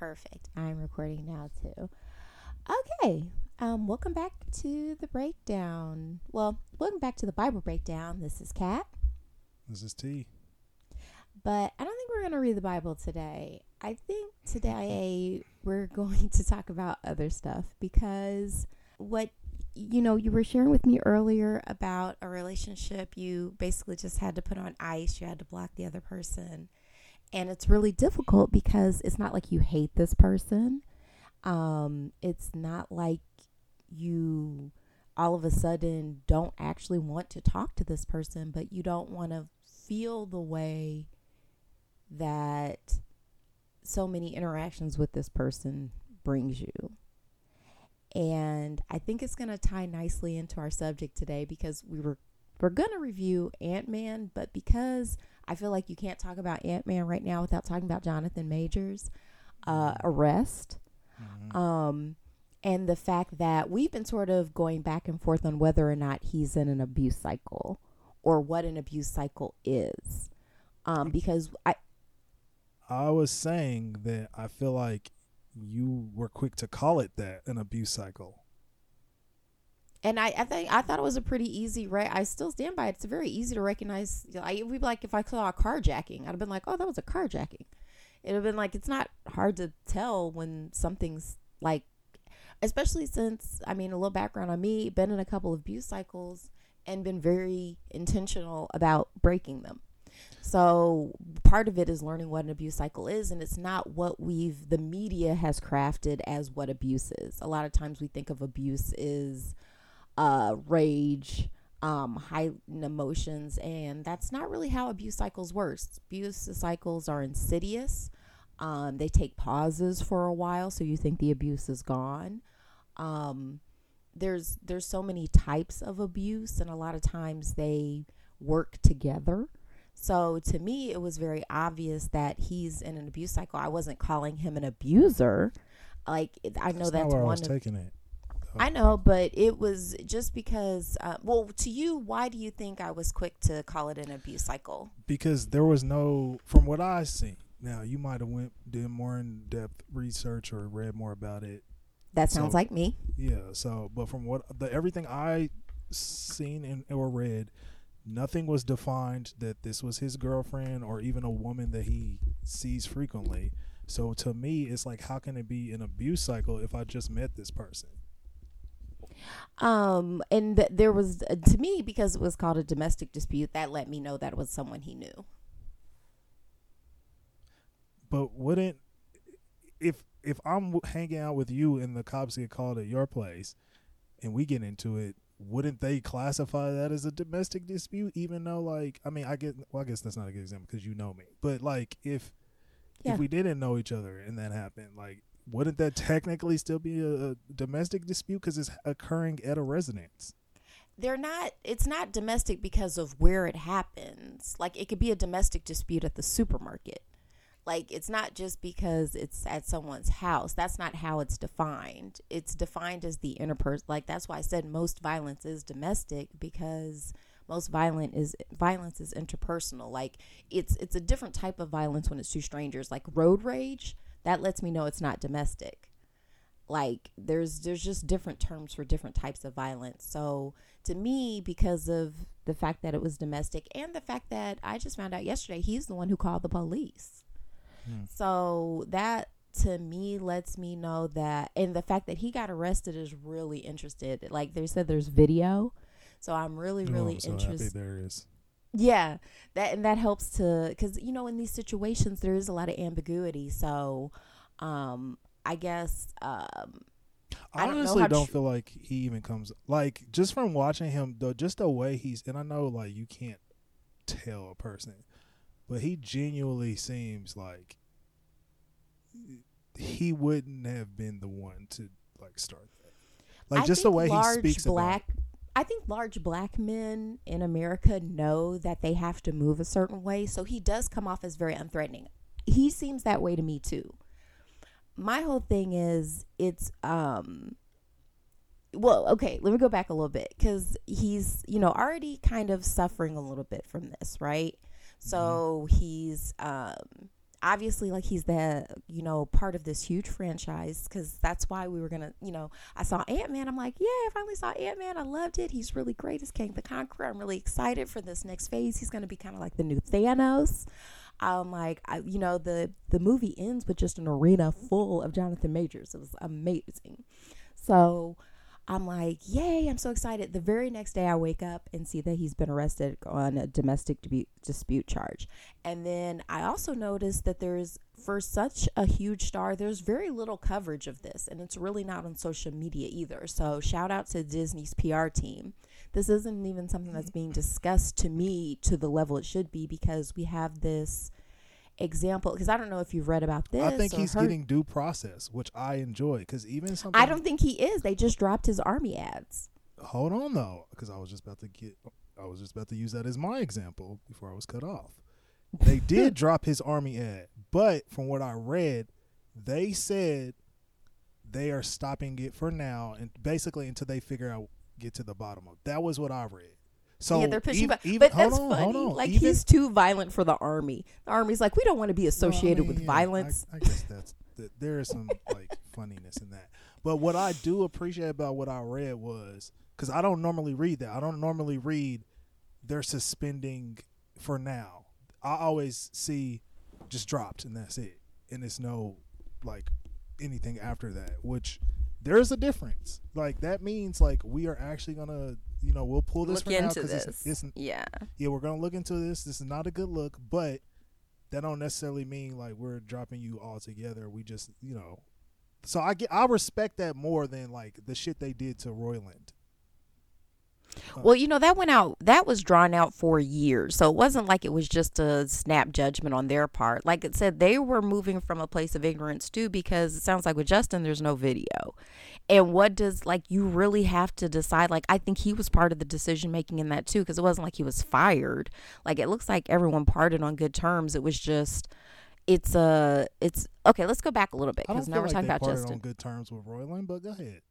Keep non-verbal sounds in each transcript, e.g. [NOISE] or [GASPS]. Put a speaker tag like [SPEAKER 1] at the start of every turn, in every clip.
[SPEAKER 1] Perfect. I'm recording now too. Okay. Um, welcome back to the breakdown. Well, welcome back to the Bible breakdown. This is Kat.
[SPEAKER 2] This is T.
[SPEAKER 1] But I don't think we're going to read the Bible today. I think today we're going to talk about other stuff because what you know, you were sharing with me earlier about a relationship you basically just had to put on ice, you had to block the other person. And it's really difficult because it's not like you hate this person. Um, it's not like you all of a sudden don't actually want to talk to this person, but you don't want to feel the way that so many interactions with this person brings you. And I think it's going to tie nicely into our subject today because we were we're going to review Ant-Man, but because I feel like you can't talk about Ant-Man right now without talking about Jonathan Majors uh, arrest. Mm-hmm. Um and the fact that we've been sort of going back and forth on whether or not he's in an abuse cycle or what an abuse cycle is. Um, because I
[SPEAKER 2] I was saying that I feel like you were quick to call it that an abuse cycle.
[SPEAKER 1] And I, I think I thought it was a pretty easy right. I still stand by it. It's very easy to recognize. I we'd be like if I saw a carjacking, I'd have been like, oh, that was a carjacking. It'd have been like it's not hard to tell when something's like especially since I mean a little background on me, been in a couple of abuse cycles and been very intentional about breaking them. So part of it is learning what an abuse cycle is, and it's not what we've the media has crafted as what abuse is. A lot of times we think of abuse is uh, rage, um, high emotions, and that's not really how abuse cycles work. Abuse cycles are insidious. Um, they take pauses for a while, so you think the abuse is gone. Um, there's there's so many types of abuse, and a lot of times they work together. So to me, it was very obvious that he's in an abuse cycle. I wasn't calling him an abuser. Like I know that's, that's
[SPEAKER 2] one. Of, taking it.
[SPEAKER 1] I know, but it was just because. Uh, well, to you, why do you think I was quick to call it an abuse cycle?
[SPEAKER 2] Because there was no, from what I seen. Now you might have went did more in depth research or read more about it.
[SPEAKER 1] That sounds so, like me.
[SPEAKER 2] Yeah. So, but from what the everything I seen and or read, nothing was defined that this was his girlfriend or even a woman that he sees frequently. So to me, it's like, how can it be an abuse cycle if I just met this person?
[SPEAKER 1] Um, and th- there was uh, to me because it was called a domestic dispute that let me know that it was someone he knew.
[SPEAKER 2] But wouldn't if if I'm hanging out with you and the cops get called at your place and we get into it, wouldn't they classify that as a domestic dispute? Even though, like, I mean, I get, well, I guess that's not a good example because you know me, but like, if yeah. if we didn't know each other and that happened, like, wouldn't that technically still be a, a domestic dispute because it's occurring at a residence?
[SPEAKER 1] They're not. It's not domestic because of where it happens. Like, it could be a domestic dispute at the supermarket like it's not just because it's at someone's house. That's not how it's defined. It's defined as the interpersonal. Like that's why I said most violence is domestic because most violent is violence is interpersonal. Like it's it's a different type of violence when it's two strangers. Like road rage, that lets me know it's not domestic. Like there's there's just different terms for different types of violence. So to me, because of the fact that it was domestic and the fact that I just found out yesterday he's the one who called the police. Hmm. So that to me lets me know that and the fact that he got arrested is really interested. Like they said there's video. So I'm really oh, really oh, so interested.
[SPEAKER 2] there is.
[SPEAKER 1] Yeah, that and that helps to cuz you know in these situations there is a lot of ambiguity. So um I guess um
[SPEAKER 2] I, honestly don't, don't feel like he even comes like just from watching him though just the way he's and I know like you can't tell a person but he genuinely seems like he wouldn't have been the one to like start that. Like I just the way he speaks
[SPEAKER 1] black
[SPEAKER 2] about
[SPEAKER 1] I think large black men in America know that they have to move a certain way, so he does come off as very unthreatening. He seems that way to me too. My whole thing is it's um well, okay, let me go back a little bit cuz he's, you know, already kind of suffering a little bit from this, right? So mm-hmm. he's um obviously like he's the you know part of this huge franchise because that's why we were gonna you know i saw ant-man. I'm like yeah i finally saw ant-man. I loved it. He's really great as Kang the conqueror. I'm really excited for this next phase. He's gonna be kind of like the new thanos. I'm like I, you know the the movie ends with just an arena full of jonathan majors. It was amazing. So I'm like, yay, I'm so excited. The very next day, I wake up and see that he's been arrested on a domestic dispute charge. And then I also noticed that there's, for such a huge star, there's very little coverage of this. And it's really not on social media either. So shout out to Disney's PR team. This isn't even something that's mm-hmm. being discussed to me to the level it should be because we have this example because I don't know if you've read about this.
[SPEAKER 2] I think he's
[SPEAKER 1] heard.
[SPEAKER 2] getting due process, which I enjoy because even something
[SPEAKER 1] I don't think he is. They just dropped his army ads.
[SPEAKER 2] Hold on though, because I was just about to get. I was just about to use that as my example before I was cut off. They [LAUGHS] did drop his army ad, but from what I read, they said they are stopping it for now and basically until they figure out get to the bottom of. That was what I read. So
[SPEAKER 1] yeah, they're pushing
[SPEAKER 2] even,
[SPEAKER 1] but that's
[SPEAKER 2] on,
[SPEAKER 1] funny. Like
[SPEAKER 2] even,
[SPEAKER 1] he's too violent for the army. The army's like, we don't want to be associated
[SPEAKER 2] Well, I mean,
[SPEAKER 1] with
[SPEAKER 2] yeah,
[SPEAKER 1] violence.
[SPEAKER 2] I, I guess that's that, there is some like [LAUGHS] funniness in that. But what I do appreciate about what I read was because I don't normally read that. I don't normally read they're suspending for now. I always see just dropped and that's it, and it's no like anything after that. Which there's a difference. Like that means like we are actually gonna you know we'll pull this
[SPEAKER 1] Look
[SPEAKER 2] for now
[SPEAKER 1] into
[SPEAKER 2] because
[SPEAKER 1] this.
[SPEAKER 2] it's, it's
[SPEAKER 1] yeah.
[SPEAKER 2] yeah, we're gonna look into this. This is not a good look, but that don't necessarily mean like we're dropping you all together. We just, you know, so I get I respect that more than like the shit they did to Roiland.
[SPEAKER 1] Well, you know, that went out, that was drawn out for years. So it wasn't like it was just a snap judgment on their part. Like it said, they were moving from a place of ignorance too, because it sounds like with Justin, there's no video. And what does, like, you really have to decide? Like, I think he was part of the decision making in that too, because it wasn't like he was fired. Like, it looks like everyone parted on good terms. It was just, it's a, it's, okay, let's go back a little bit, because now we're
[SPEAKER 2] like
[SPEAKER 1] talking about Justin.
[SPEAKER 2] on good terms with Roiland, but go ahead.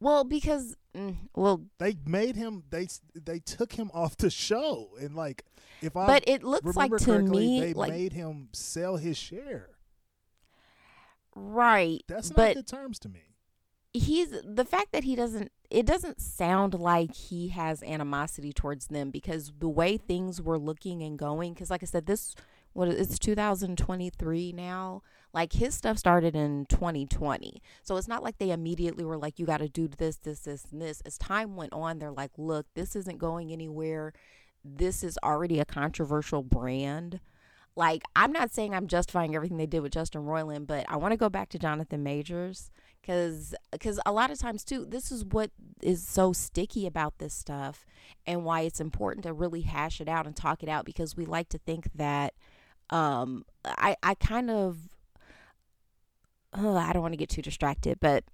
[SPEAKER 1] Well, because, mm, well,
[SPEAKER 2] They made him. They they took him off the show, and like if I
[SPEAKER 1] but it looks like to me,
[SPEAKER 2] they
[SPEAKER 1] like,
[SPEAKER 2] made him sell his share.
[SPEAKER 1] right.
[SPEAKER 2] That's not
[SPEAKER 1] but
[SPEAKER 2] good terms to me.
[SPEAKER 1] He's the fact that he doesn't it doesn't sound like he has animosity towards them because the way things were looking and going because like i said this what it's 2023 now. Like his stuff started in 2020 so it's not like they immediately were like you got to do this this this and this. As time went on they're like look this isn't going anywhere. This is already a controversial brand. Like i'm not saying i'm justifying everything they did with justin roiland but i want to go back to jonathan majors because because a lot of times too this is what is so sticky about this stuff and why it's important to really hash it out and talk it out because we like to think that um i i kind of uh, i don't want to get too distracted but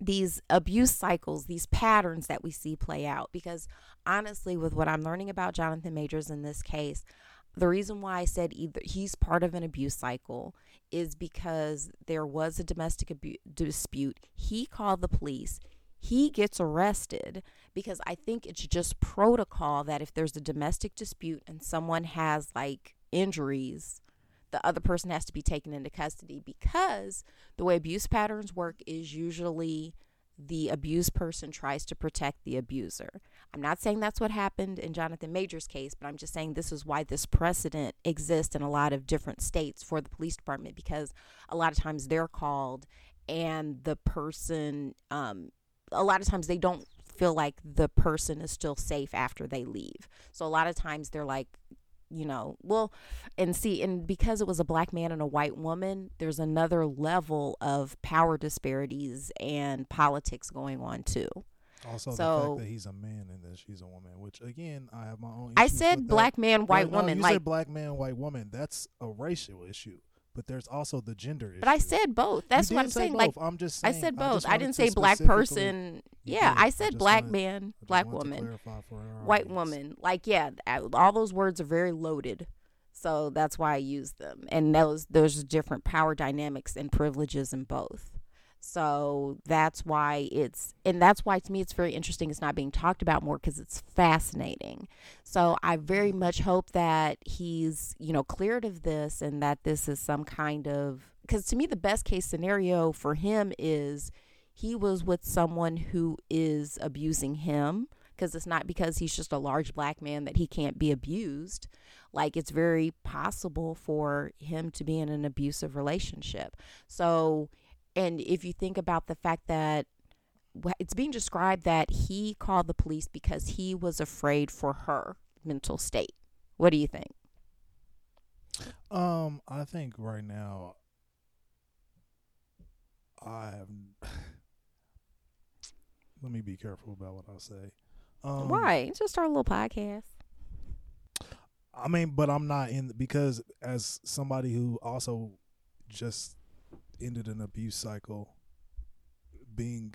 [SPEAKER 1] these abuse cycles these patterns that we see play out because honestly with what i'm learning about jonathan majors in this case the reason why I said either he's part of an abuse cycle is because there was a domestic abu- dispute. He called the police. He gets arrested because I think it's just protocol that if there's a domestic dispute and someone has like injuries, the other person has to be taken into custody because the way abuse patterns work is usually the abused person tries to protect the abuser. I'm not saying that's what happened in Jonathan Major's case, but I'm just saying this is why this precedent exists in a lot of different states for the police department because a lot of times they're called and the person, um, a lot of times they don't feel like the person is still safe after they leave. So a lot of times they're like, you know, well, and see, and because it was a black man and a white woman, there's another level of power disparities and politics going on too.
[SPEAKER 2] Also, the fact that he's a man and that she's a woman, which again, I have my own.
[SPEAKER 1] I said
[SPEAKER 2] with that.
[SPEAKER 1] black man, white
[SPEAKER 2] No, no,
[SPEAKER 1] woman,
[SPEAKER 2] You
[SPEAKER 1] like,
[SPEAKER 2] said black man, white woman. That's a racial issue, but there's also the gender issue.
[SPEAKER 1] but I said both. That's what I'm
[SPEAKER 2] say
[SPEAKER 1] saying.
[SPEAKER 2] Both.
[SPEAKER 1] Like,
[SPEAKER 2] I'm just.
[SPEAKER 1] I said both.
[SPEAKER 2] just
[SPEAKER 1] I, didn't say black person. Yeah,
[SPEAKER 2] did.
[SPEAKER 1] I
[SPEAKER 2] I
[SPEAKER 1] said
[SPEAKER 2] just
[SPEAKER 1] black
[SPEAKER 2] wanted-
[SPEAKER 1] man, black woman,
[SPEAKER 2] clarify for our
[SPEAKER 1] white woman. Like, yeah, all those words are very loaded. So that's why I use them. And those are different power dynamics and privileges in both. So that's why it's, and that's why to me it's very interesting. It's not being talked about more because it's fascinating. So I very much hope that he's, you know, cleared of this and that this is some kind of, because to me, the best case scenario for him is he was with someone who is abusing him because it's not because he's just a large black man that he can't be abused. Like it's very possible for him to be in an abusive relationship. So, and if you think about the fact that it's being described that he called the police because he was afraid for her mental state. What do you think?
[SPEAKER 2] Um, I think right now I have [SIGHS] let me be careful about what I say.
[SPEAKER 1] Um, Why? It's just our little podcast.
[SPEAKER 2] I mean, but I'm not in because as somebody who also just ended an abuse cycle, being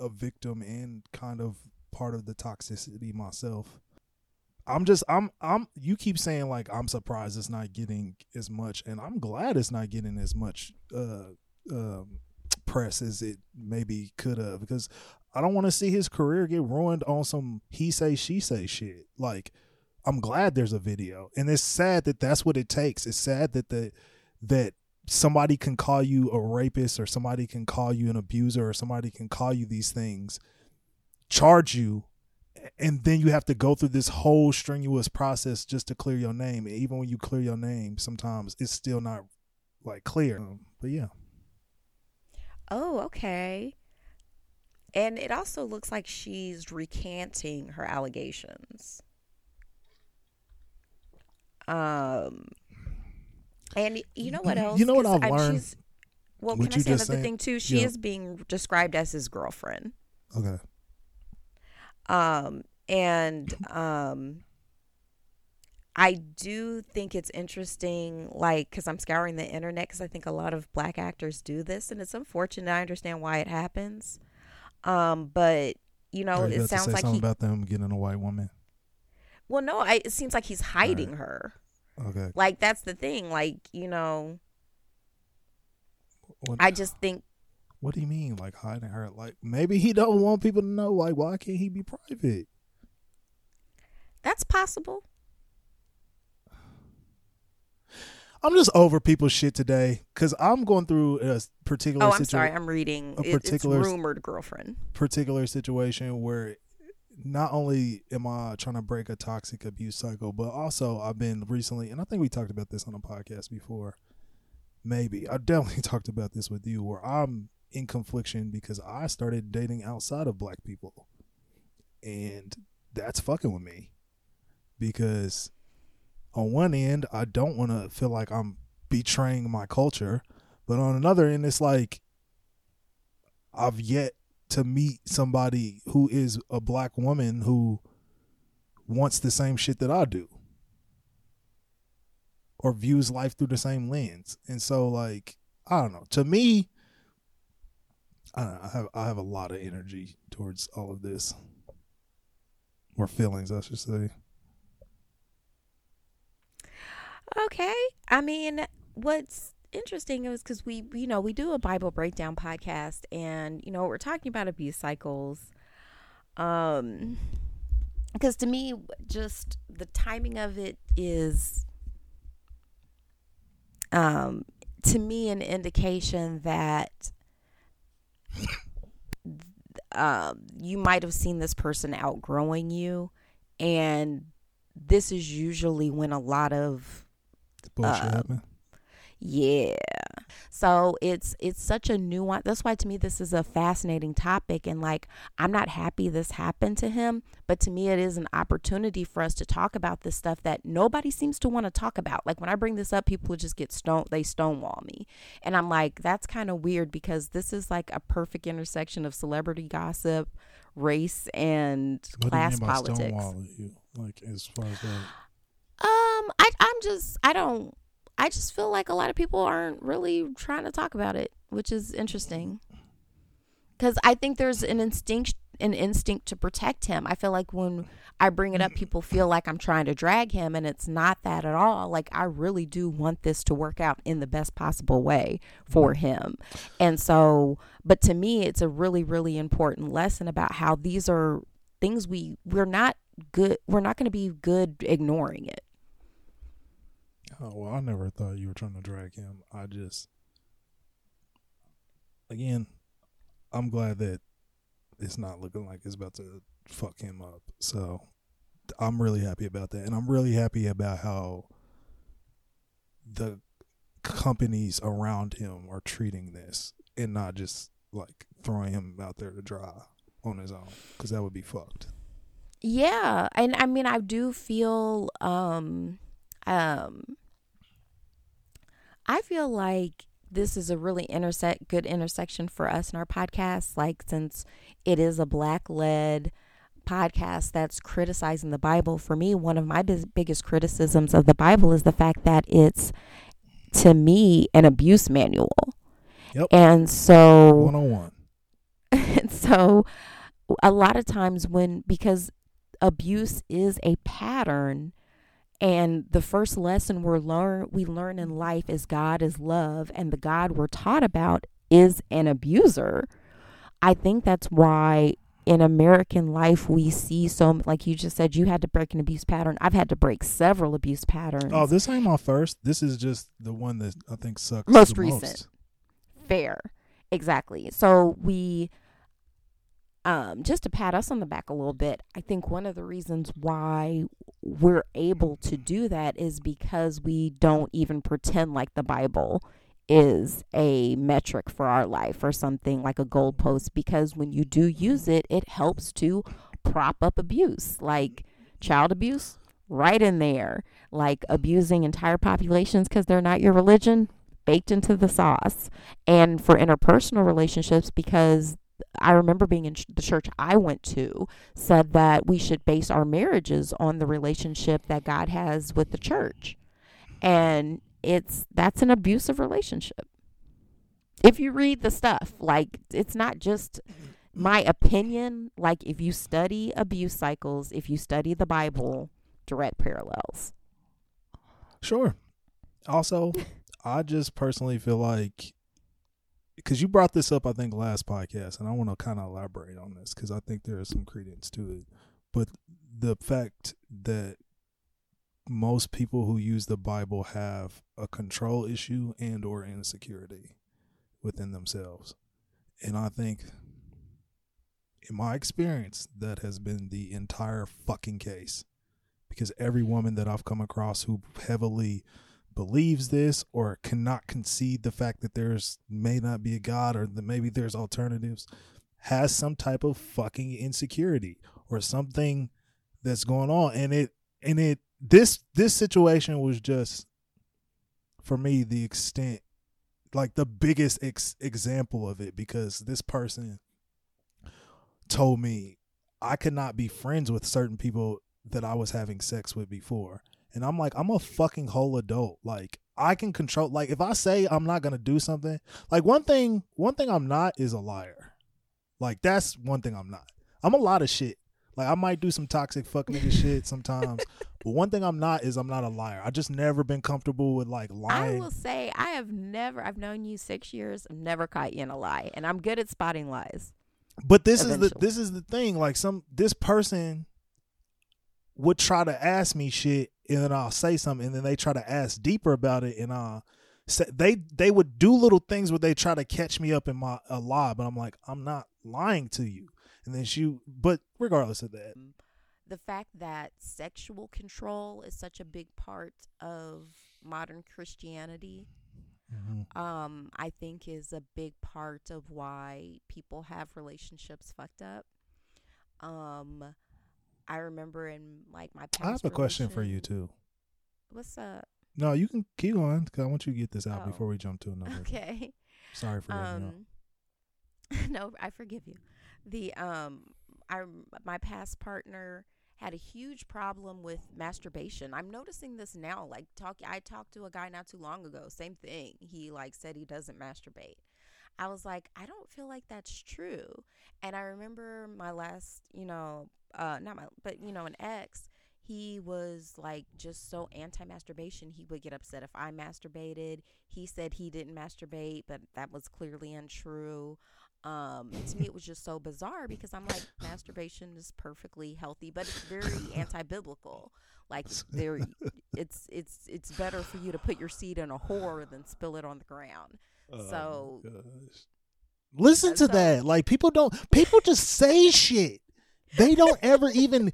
[SPEAKER 2] a victim and kind of part of the toxicity myself. I'm just I'm I'm you keep saying like I'm surprised it's not getting as much and I'm glad it's not getting as much uh um press as it maybe could have because I don't want to see his career get ruined on some he say she say shit. Like I'm glad there's a video, and it's sad that that's what it takes. It's sad that the that somebody can call you a rapist or somebody can call you an abuser or somebody can call you these things, charge you, and then you have to go through this whole strenuous process just to clear your name. And even when you clear your name, sometimes it's still not like clear. Um, but yeah.
[SPEAKER 1] Oh, okay. And it also looks like she's recanting her allegations. Um, and you know what else?
[SPEAKER 2] You know what I've learned.
[SPEAKER 1] Well, can I say another saying? thing too? She yeah. is being described as his girlfriend.
[SPEAKER 2] Okay.
[SPEAKER 1] Um, and um, I do think it's interesting, like, because I'm scouring the internet, because I think a lot of black actors do this, and it's unfortunate. I understand why it happens. Um, but you know, you it sounds like
[SPEAKER 2] he, about them getting a white woman.
[SPEAKER 1] Well, no, I, it seems like he's hiding right. her.
[SPEAKER 2] Okay.
[SPEAKER 1] Like that's the thing. Like you know, what, I just think.
[SPEAKER 2] What do you mean, like hiding her? Like maybe he don't want people to know. Like why can't he be private?
[SPEAKER 1] That's possible.
[SPEAKER 2] I'm just over people's shit today because I'm going through a particular.
[SPEAKER 1] Oh, I'm situa- sorry. I'm reading a particular it's rumored girlfriend.
[SPEAKER 2] Particular situation where not only am I trying to break a toxic abuse cycle, but also I've been recently, and I think we talked about this on a podcast before. Maybe I definitely [LAUGHS] talked about this with you, where I'm in confliction because I started dating outside of black people, and that's fucking with me because on one end, I don't want to feel like I'm betraying my culture, but on another end, it's like I've yet to meet somebody who is a black woman who wants the same shit that I do or views life through the same lens. And so like, I don't know. To me, I, know, I have I have a lot of energy towards all of this. Or feelings, I should say.
[SPEAKER 1] Okay. I mean, what's interesting is because we, you know, we do a Bible breakdown podcast and, you know, we're talking about abuse cycles. Um, because to me, just the timing of it is, um, to me, an indication that um, you might have seen this person outgrowing you. And this is usually when a lot of
[SPEAKER 2] bullshit uh,
[SPEAKER 1] Yeah. So it's it's such a nuance. That's why to me this is a fascinating topic and like I'm not happy this happened to him, but to me it is an opportunity for us to talk about this stuff that nobody seems to want to talk about. Like when I bring this up, people just get stone they stonewall me. And I'm like that's kind of weird because this is like a perfect intersection of celebrity gossip, race and
[SPEAKER 2] what
[SPEAKER 1] class politics.
[SPEAKER 2] Like as far as that
[SPEAKER 1] um, I I'm just I don't I just feel like a lot of people aren't really trying to talk about it, which is interesting. because I think there's an instinct an instinct to protect him. I feel like when I bring it up, people feel like I'm trying to drag him, and it's not that at all. Like I really do want this to work out in the best possible way for him, and so. But to me, it's a really really important lesson about how these are things we we're not good. We're not going to be good ignoring it.
[SPEAKER 2] Oh well, I never thought you were trying to drag him. I just, again, I'm glad that it's not looking like it's about to fuck him up. So I'm really happy about that. And I'm really happy about how the companies around him are treating this and not just like throwing him out there to dry on his own because that would be fucked.
[SPEAKER 1] Yeah, and I mean I do feel um um I feel like this is a really intersect good intersection for us in our podcast like since it is a black led podcast that's criticizing the bible for me one of my biz- biggest criticisms of the bible is the fact that it's to me an abuse manual
[SPEAKER 2] Yep.
[SPEAKER 1] and so
[SPEAKER 2] 101.
[SPEAKER 1] and [LAUGHS] so a lot of times when because abuse is a pattern and the first lesson we're learn we learn in life is God is love and the God we're taught about is an abuser. I think that's why in American life we see so like you just said you had to break an abuse pattern. I've had to break several abuse patterns.
[SPEAKER 2] Oh, this ain't my first. This is just the one that I think sucks
[SPEAKER 1] Most recent.
[SPEAKER 2] most.
[SPEAKER 1] fair. Exactly. So we um just to pat us on the back a little bit, I think one of the reasons why we're able to do that is because we don't even pretend like the Bible is a metric for our life or something like a goalpost because when you do use it, it helps to prop up abuse, like child abuse, right in there, like abusing entire populations because they're not your religion, baked into the sauce. And for interpersonal relationships, because I remember being in the church I went to, said that we should base our marriages on the relationship that God has with the church. And it's that's an abusive relationship. If you read the stuff, like it's not just my opinion, like if you study abuse cycles, if you study the Bible, direct parallels.
[SPEAKER 2] Sure. Also, I just personally feel like because you brought this up, I think last podcast, and I want to kind of elaborate on this because I think there is some credence to it. But the fact that most people who use the Bible have a control issue and or insecurity within themselves, and I think, in my experience, that has been the entire fucking case. Because every woman that I've come across who heavily believes this or cannot concede the fact that there's may not be a god or that maybe there's alternatives has some type of fucking insecurity or something that's going on. And it and it this this situation was just for me the extent like the biggest ex- example of it because this person told me I could not be friends with certain people that I was having sex with before and I'm like, I'm a fucking whole adult. Like I can control like if I say I'm not gonna do something, like one thing one thing I'm not is a liar. Like that's one thing I'm not. I'm a lot of shit. Like I might do some toxic fuck nigga [LAUGHS] shit sometimes. But one thing I'm not is I'm not a liar. I just never been comfortable with like lying.
[SPEAKER 1] I will say I have never I've known you six years, I've never caught you in a lie. And I'm good at spotting lies.
[SPEAKER 2] But this is the this is the thing. Like some this person would try to ask me shit, and then I'll say something, and then they try to ask deeper about it, and uh, they they would do little things where they try to catch me up in my a lie, but I'm like, I'm not lying to you. And then she, but regardless of that,
[SPEAKER 1] The fact that sexual control is such a big part of modern Christianity, um, I think is a big part of why people have relationships fucked up. Um, I remember in like my past
[SPEAKER 2] I have a question for you too.
[SPEAKER 1] What's up?
[SPEAKER 2] No, you can keep going because I want you to get this out
[SPEAKER 1] Oh.
[SPEAKER 2] before we jump to another. [LAUGHS]
[SPEAKER 1] Okay.
[SPEAKER 2] Sorry for that.
[SPEAKER 1] um [LAUGHS] no i forgive you the um i my past partner had a huge problem with masturbation i'm noticing this now like talk i talked to a guy not too long ago same thing he like said he doesn't masturbate I was like, I don't feel like that's true. And I remember my last, you know, uh, not my, but you know, an ex. He was like just so anti masturbation. He would get upset if I masturbated. He said he didn't masturbate, but that was clearly untrue. Um, to me, it was just so bizarre because I'm like, [LAUGHS] masturbation is perfectly healthy, but it's very anti-biblical. Like, there, it's it's it's better for you to put your seed in a whore than spill it on the ground.
[SPEAKER 2] Oh,
[SPEAKER 1] So-
[SPEAKER 2] listen to
[SPEAKER 1] so-
[SPEAKER 2] that. Like people don't. People just say shit. They don't ever [LAUGHS] even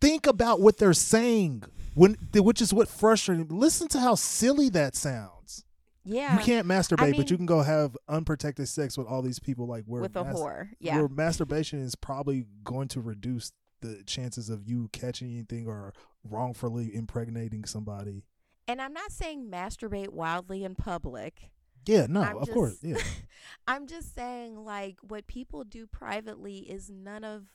[SPEAKER 2] think about what they're saying. When, which is what frustrating. Listen to how silly that sounds.
[SPEAKER 1] Yeah,
[SPEAKER 2] you can't masturbate,
[SPEAKER 1] mean-
[SPEAKER 2] but you can go have unprotected sex with all these people. Like where
[SPEAKER 1] with a whore. Yeah,
[SPEAKER 2] where masturbation is probably going to reduce the chances of you catching anything or wrongfully impregnating somebody.
[SPEAKER 1] and I'm not saying masturbate wildly in public.
[SPEAKER 2] Yeah, no,
[SPEAKER 1] I'm
[SPEAKER 2] of course, yeah. [LAUGHS]
[SPEAKER 1] I'm just saying, like, what people do privately is none of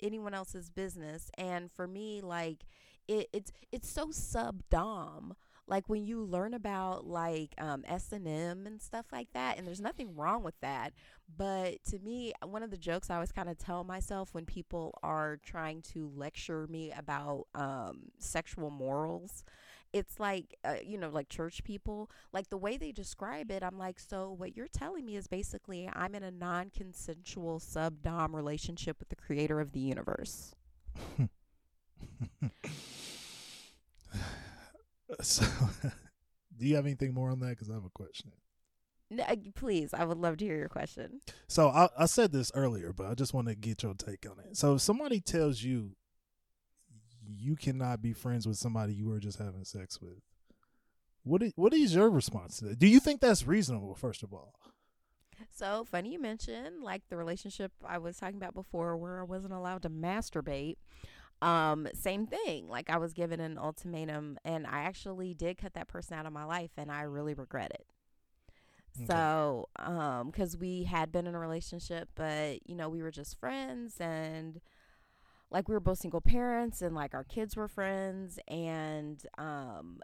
[SPEAKER 1] anyone else's business. And for me, like, it, it's it's so sub dom. Like when you learn about like um, S and M and stuff like that, and there's nothing wrong with that. But to me, one of the jokes I always kind of tell myself when people are trying to lecture me about um, sexual morals, it's like uh, you know like church people like the way they describe it i'm like so what you're telling me is basically i'm in a non-consensual sub-dom relationship with the creator of the universe [LAUGHS]
[SPEAKER 2] So, do you have anything more on that? Because I have a question.
[SPEAKER 1] N- uh, please i would love to hear your question
[SPEAKER 2] So I, I said this earlier, but I just want to get your take on it. So if somebody tells you you cannot be friends with somebody you were just having sex with, what is, what is your response to that? Do you think that's reasonable? First of all,
[SPEAKER 1] so funny you mentioned like the relationship i was talking about before where i wasn't allowed to masturbate um same thing like i was given an ultimatum and i actually did cut that person out of my life and i really regret it
[SPEAKER 2] Okay.
[SPEAKER 1] So, um, because we had been in a relationship, but you know, we were just friends and like we were both single parents and like our kids were friends and um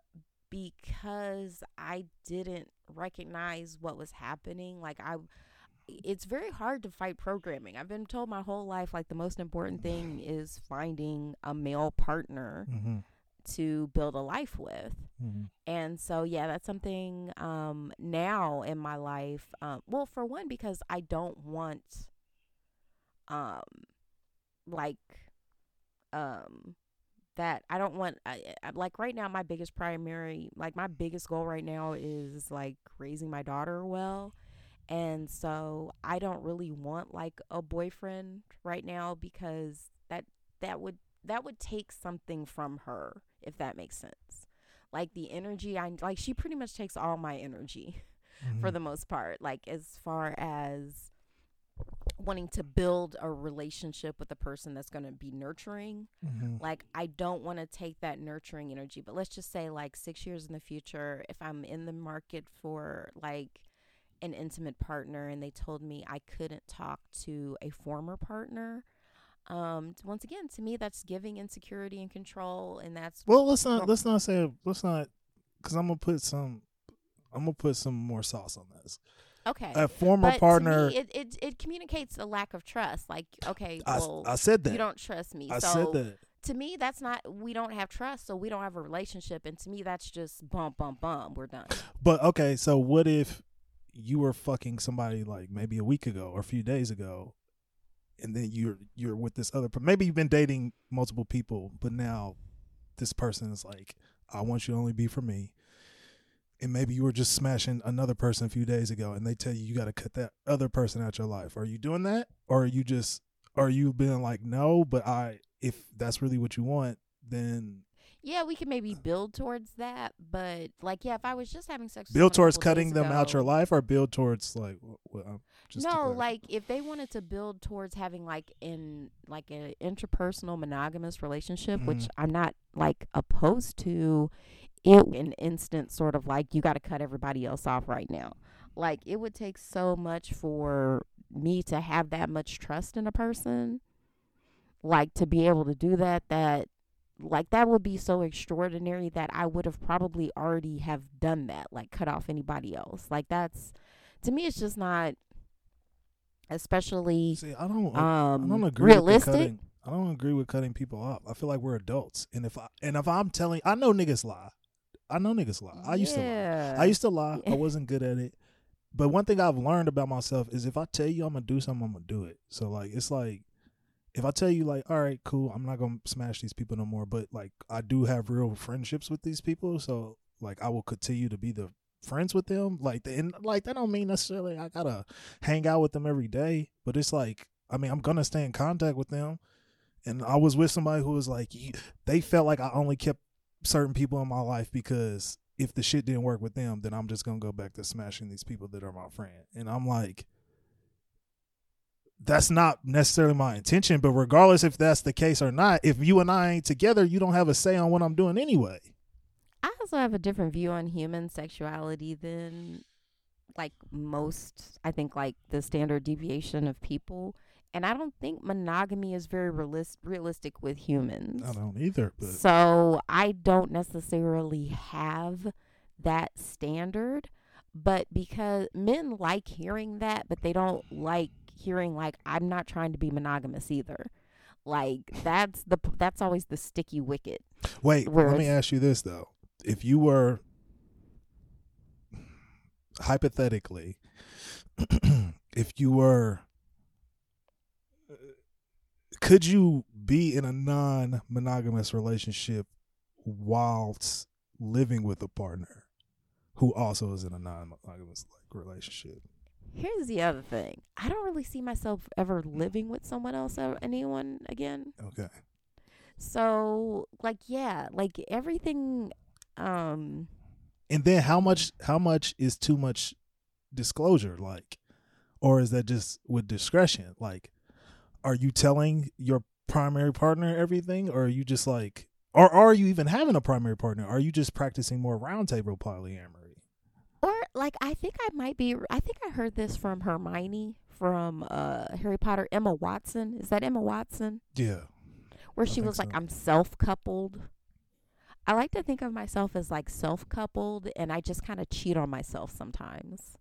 [SPEAKER 1] because I didn't recognize what was happening, like I it's very hard to fight programming. I've been told my whole life like the most important thing is finding a male partner
[SPEAKER 2] mm-hmm.
[SPEAKER 1] to build a life with.
[SPEAKER 2] Mm-hmm.
[SPEAKER 1] And so, yeah, that's something um, now in my life. Um, well, for one, because I don't want, um, like, um, that I don't want. I, I, like right now, my biggest primary, like my biggest goal right now is like raising my daughter well. And so I don't really want like a boyfriend right now because that that would that would take something from her if that makes sense like the energy I like she pretty much takes all my energy [LAUGHS]
[SPEAKER 2] Mm-hmm.
[SPEAKER 1] for the most part like as far as wanting to build a relationship with a person that's going to be nurturing
[SPEAKER 2] Mm-hmm.
[SPEAKER 1] like I don't want to take that nurturing energy but let's just say like 6 years in the future if I'm in the market for like an intimate partner and they told me I couldn't talk to a former partner um once again to me that's giving insecurity and control and that's
[SPEAKER 2] Well, let's not let's not say let's not because I'm gonna put some I'm gonna put some more sauce on this.
[SPEAKER 1] Okay
[SPEAKER 2] A former
[SPEAKER 1] but
[SPEAKER 2] partner.
[SPEAKER 1] to me, it, it it communicates a lack of trust. Like, okay,
[SPEAKER 2] I,
[SPEAKER 1] well,
[SPEAKER 2] I said that.
[SPEAKER 1] you don't trust me.
[SPEAKER 2] I
[SPEAKER 1] so
[SPEAKER 2] said that.
[SPEAKER 1] to me, that's not. We don't have trust, so we don't have a relationship. And to me, that's just bum bum bum. We're done.
[SPEAKER 2] But okay, so what if you were fucking somebody like maybe a week ago or a few days ago, and then you're you're with this other. Maybe you've been dating multiple people, but now this person is like, I want you to only be for me. And maybe you were just smashing another person a few days ago, and they tell you you got to cut that other person out your life. Are you doing that, or are you just, are you being like, no? But I, if that's really what you want, then
[SPEAKER 1] Yeah, we can maybe build towards that, but like, yeah, if I was just having sex,
[SPEAKER 2] build towards cutting
[SPEAKER 1] days
[SPEAKER 2] them out your life, or build towards like, well, um, just
[SPEAKER 1] no, like if they wanted to build towards having like in like an interpersonal monogamous relationship, which
[SPEAKER 2] Mhm.
[SPEAKER 1] I'm not like opposed to, it an instant sort of like you got to cut everybody else off right now. Like it would take so much for me to have that much trust in a person, like to be able to do that. That like that would be so extraordinary that I would have probably already have done that, like cut off anybody else. Like that's to me, it's just not especially
[SPEAKER 2] See, I don't.
[SPEAKER 1] um
[SPEAKER 2] I don't agree With
[SPEAKER 1] realistic.
[SPEAKER 2] I don't agree with cutting people off. I feel like we're adults, and if I and if I'm telling, I know niggas lie. I know niggas lie. I used to lie. I used to lie. I [LAUGHS] wasn't good at it. But one thing I've learned about myself is if I tell you I'm gonna do something, I'm gonna do it. So like it's like if I tell you like, all right, cool, I'm not gonna smash these people no more, but like I do have real friendships with these people, so like I will continue to be the friends with them. Like and like that don't mean necessarily I gotta hang out with them every day, but it's like I mean I'm gonna stay in contact with them. And I was with somebody who was like, they felt like I only kept certain people in my life because if the shit didn't work with them, then I'm just gonna go back to smashing these people that are my friend. And I'm like, that's not necessarily my intention, but regardless if that's the case or not, if you and I ain't together, you don't have a say on what I'm doing anyway.
[SPEAKER 1] I also have a different view on human sexuality than like most I think like the standard deviation of people. And I don't think monogamy is very realis- realistic with humans.
[SPEAKER 2] I don't either, but
[SPEAKER 1] So I don't necessarily have that standard, but because men like hearing that, but they don't like hearing like I'm not trying to be monogamous either. Like that's the that's always the sticky wicket.
[SPEAKER 2] wait, let me ask you this though. If you were hypothetically [CLEARS THROAT] if you were could you be in a non-monogamous relationship whilst living with a partner who also is in a non-monogamous like relationship
[SPEAKER 1] Here's the other thing. I don't really see myself ever living with someone else or anyone again.
[SPEAKER 2] okay
[SPEAKER 1] So, like yeah, like everything um
[SPEAKER 2] and then how much how much is too much disclosure like or is that just with discretion like are you telling your primary partner everything or are you just like or are you even having a primary partner are you just practicing more roundtable polyamory
[SPEAKER 1] Or like I think I might be I think I heard this from Hermione from uh Harry Potter Emma Watson. Is that Emma Watson?
[SPEAKER 2] yeah
[SPEAKER 1] Where
[SPEAKER 2] I
[SPEAKER 1] she was like. I'm self-coupled. I like to think of myself as like self-coupled and I just kind of cheat on myself sometimes.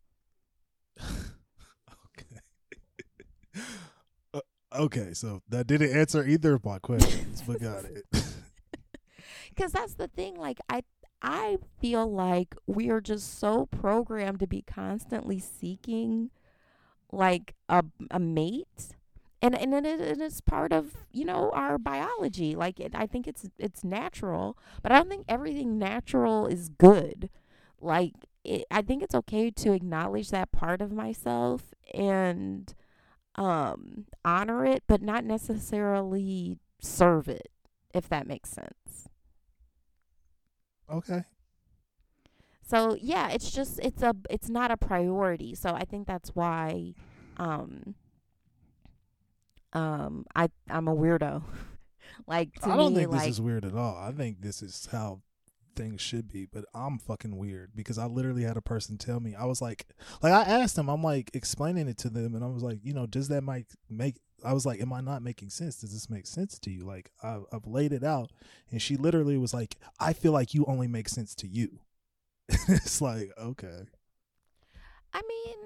[SPEAKER 1] [LAUGHS]
[SPEAKER 2] okay okay so that didn't answer either of my questions but got it. [LAUGHS]
[SPEAKER 1] Cuz that's the thing like I I feel like we are just so programmed to be constantly seeking like a a mate. And and it, it is part of you know our biology. Like it, i think it's it's natural but i don't think everything natural is good. Like it, i think it's okay to acknowledge that part of myself and um honor it but not necessarily serve it if that makes sense.
[SPEAKER 2] Okay.
[SPEAKER 1] So yeah it's just it's a it's not a priority so i think that's why um um i i'm a weirdo. [LAUGHS] Like to
[SPEAKER 2] I don't
[SPEAKER 1] me
[SPEAKER 2] think
[SPEAKER 1] like
[SPEAKER 2] this is weird at all. I think this is how things should be, but I'm fucking weird because I literally had a person tell me. I was like like I asked them, I'm like explaining it to them and I was like, you know, does that make make I was like, am I not making sense? Does this make sense to you? Like I've, I've laid it out and she literally was like, I feel like you only make sense to you. [LAUGHS] it's like, okay.
[SPEAKER 1] i mean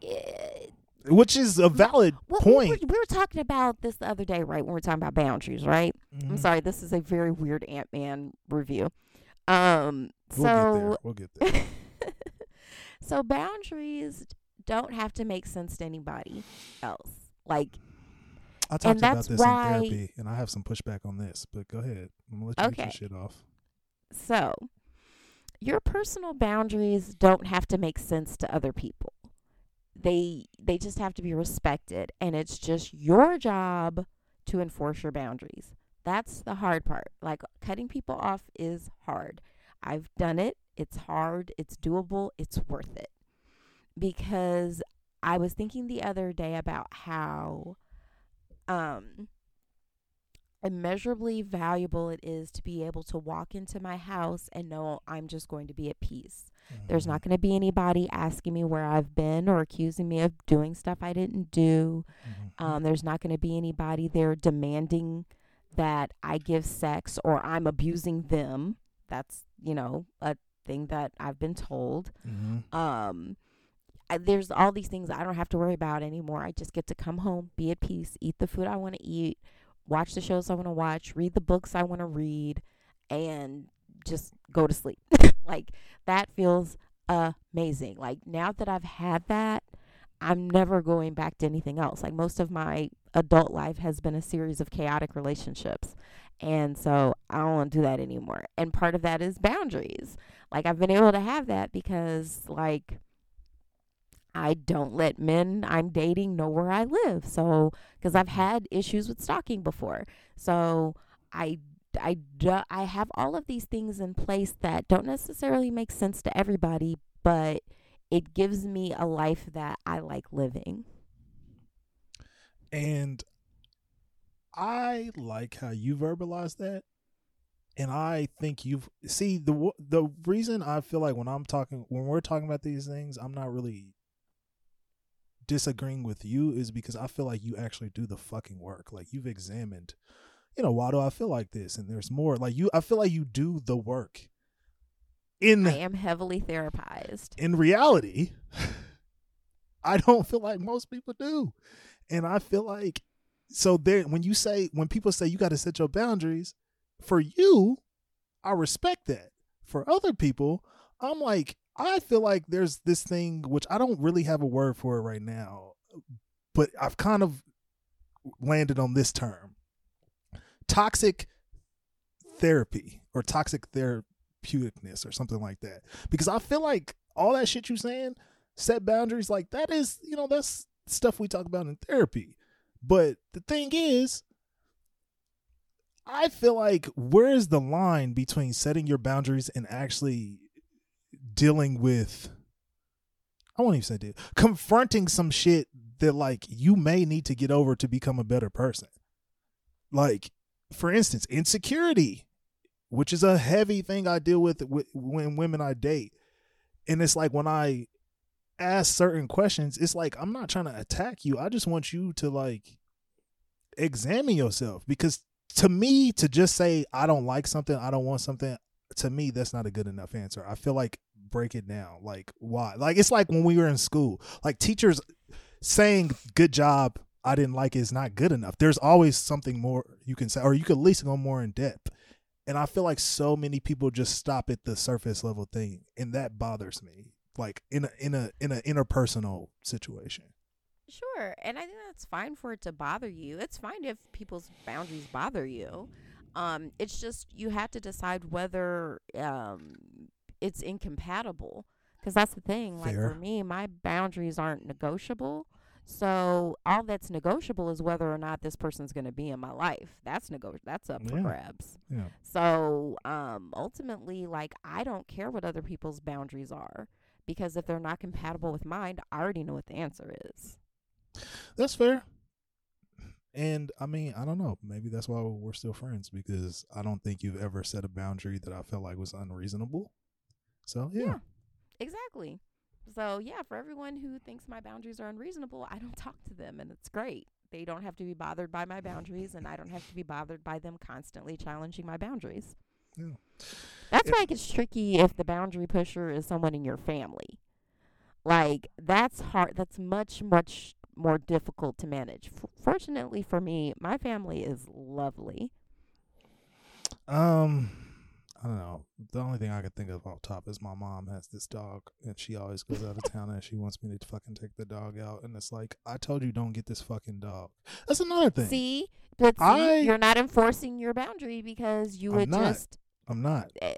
[SPEAKER 1] it,
[SPEAKER 2] Which is a valid
[SPEAKER 1] well, we were,
[SPEAKER 2] point.
[SPEAKER 1] we were talking about this the other day right when we are talking about boundaries right i'm
[SPEAKER 2] Mhm.
[SPEAKER 1] sorry this is a very weird ant-man review um
[SPEAKER 2] We'll
[SPEAKER 1] so
[SPEAKER 2] get there. We'll get there.
[SPEAKER 1] so [LAUGHS] boundaries don't have to make sense to anybody else like
[SPEAKER 2] I talked about this
[SPEAKER 1] why-
[SPEAKER 2] in therapy, and I have some pushback on this. But go ahead. I'm gonna let you get
[SPEAKER 1] Okay.
[SPEAKER 2] your shit off.
[SPEAKER 1] So, your personal boundaries don't have to make sense to other people. They they just have to be respected and it's just your job to enforce your boundaries. That's the hard part. Like cutting people off is hard. I've done it. It's hard. It's doable. It's worth it. Because I was thinking the other day about how um immeasurably valuable it is to be able to walk into my house and know I'm just going to be at peace. There's not going to be anybody asking me where I've been or accusing me of doing stuff I didn't do.
[SPEAKER 2] Mhm.
[SPEAKER 1] Um, there's not going to be anybody there demanding that I give sex or I'm abusing them. That's, you know, a thing that I've been told.
[SPEAKER 2] Mhm.
[SPEAKER 1] Um, I, there's all these things I don't have to worry about anymore. I just get to come home, be at peace, eat the food I want to eat, watch the shows I want to watch, read the books I want to read, and just go to sleep. [LAUGHS] like that feels amazing. Like now that I've had that, I'm never going back to anything else. Like most of my adult life has been a series of chaotic relationships. And so I don't want to do that anymore. And part of that is boundaries. Like I've been able to have that because like I don't let men I'm dating know where I live. So because I've had issues with stalking before. So I I do, I have all of these things in place that don't necessarily make sense to everybody, but it gives me a life that I like living.
[SPEAKER 2] And I like how you verbalize that. And I think you've see the the reason I feel like when I'm talking when we're talking about these things, I'm not really disagreeing with you is because I feel like you actually do the fucking work. Like you've examined, you know, why do I feel like this? And there's more. Like you I feel like you do the work. In
[SPEAKER 1] I am heavily therapized.
[SPEAKER 2] In reality, [LAUGHS] I don't feel like most people do. And I feel like so there when you say when people say you got to set your boundaries, for you, I respect that. For other people, I'm like I feel like there's this thing which I don't really have a word for it right now, but I've kind of landed on this term. Toxic therapy or toxic therapeuticness or something like that. Because I feel like all that shit you're saying, set boundaries like that is, you know, that's stuff we talk about in therapy. But the thing is, I feel like where's the line between setting your boundaries and actually dealing with I won't even say deal, confronting some shit that like you may need to get over to become a better person. Like, for instance, insecurity, which is a heavy thing I deal with, with when women I date. And it's like when I ask certain questions, it's like I'm not trying to attack you. I just want you to like examine yourself because to me to just say I don't like something, I don't want something, to me that's not a good enough answer. I feel like break it down. Like why? Like it's like when we were in school. Like teachers saying good job, I didn't like it is not good enough. There's always something more you can say or you could at least go more in depth. And I feel like so many people just stop at the surface level thing and that bothers me like in a in a in a interpersonal situation.
[SPEAKER 1] Sure, and I think that's fine for it to bother you. It's fine if people's boundaries bother you. Um, it's just you have to decide whether um, it's incompatible. Because that's the thing. Like
[SPEAKER 2] Fair.
[SPEAKER 1] for me, my boundaries aren't negotiable. So all that's negotiable is whether or not this person's going to be in my life. That's nego- That's up for
[SPEAKER 2] Yeah.
[SPEAKER 1] grabs.
[SPEAKER 2] Yeah.
[SPEAKER 1] So um, ultimately, like I don't care what other people's boundaries are because if they're not compatible with mine, I already know what the answer is.
[SPEAKER 2] That's fair. And I mean, I don't know. Maybe that's why we're still friends because I don't think you've ever set a boundary that I felt like was unreasonable. So yeah,
[SPEAKER 1] Yeah. Exactly. So yeah, for everyone who thinks my boundaries are unreasonable, I don't [LAUGHS] talk to them, and it's great. They don't have to be bothered by my boundaries, and I don't have to be bothered by them constantly challenging my boundaries.
[SPEAKER 2] Yeah.
[SPEAKER 1] That's
[SPEAKER 2] It-
[SPEAKER 1] why it gets tricky if the boundary pusher is someone in your family. Like that's hard. That's much much more difficult to manage. F- fortunately for me, my family is lovely.
[SPEAKER 2] Um, I don't know. The only thing I can think of off top is my mom has this dog, and she always goes out of town, and she wants me to fucking take the dog out, and it's like I told you, don't get this fucking dog. That's another thing.
[SPEAKER 1] See, but see,
[SPEAKER 2] I-
[SPEAKER 1] you're not enforcing your boundary because you
[SPEAKER 2] I'm
[SPEAKER 1] would
[SPEAKER 2] not.
[SPEAKER 1] just.
[SPEAKER 2] I'm not.
[SPEAKER 1] eh,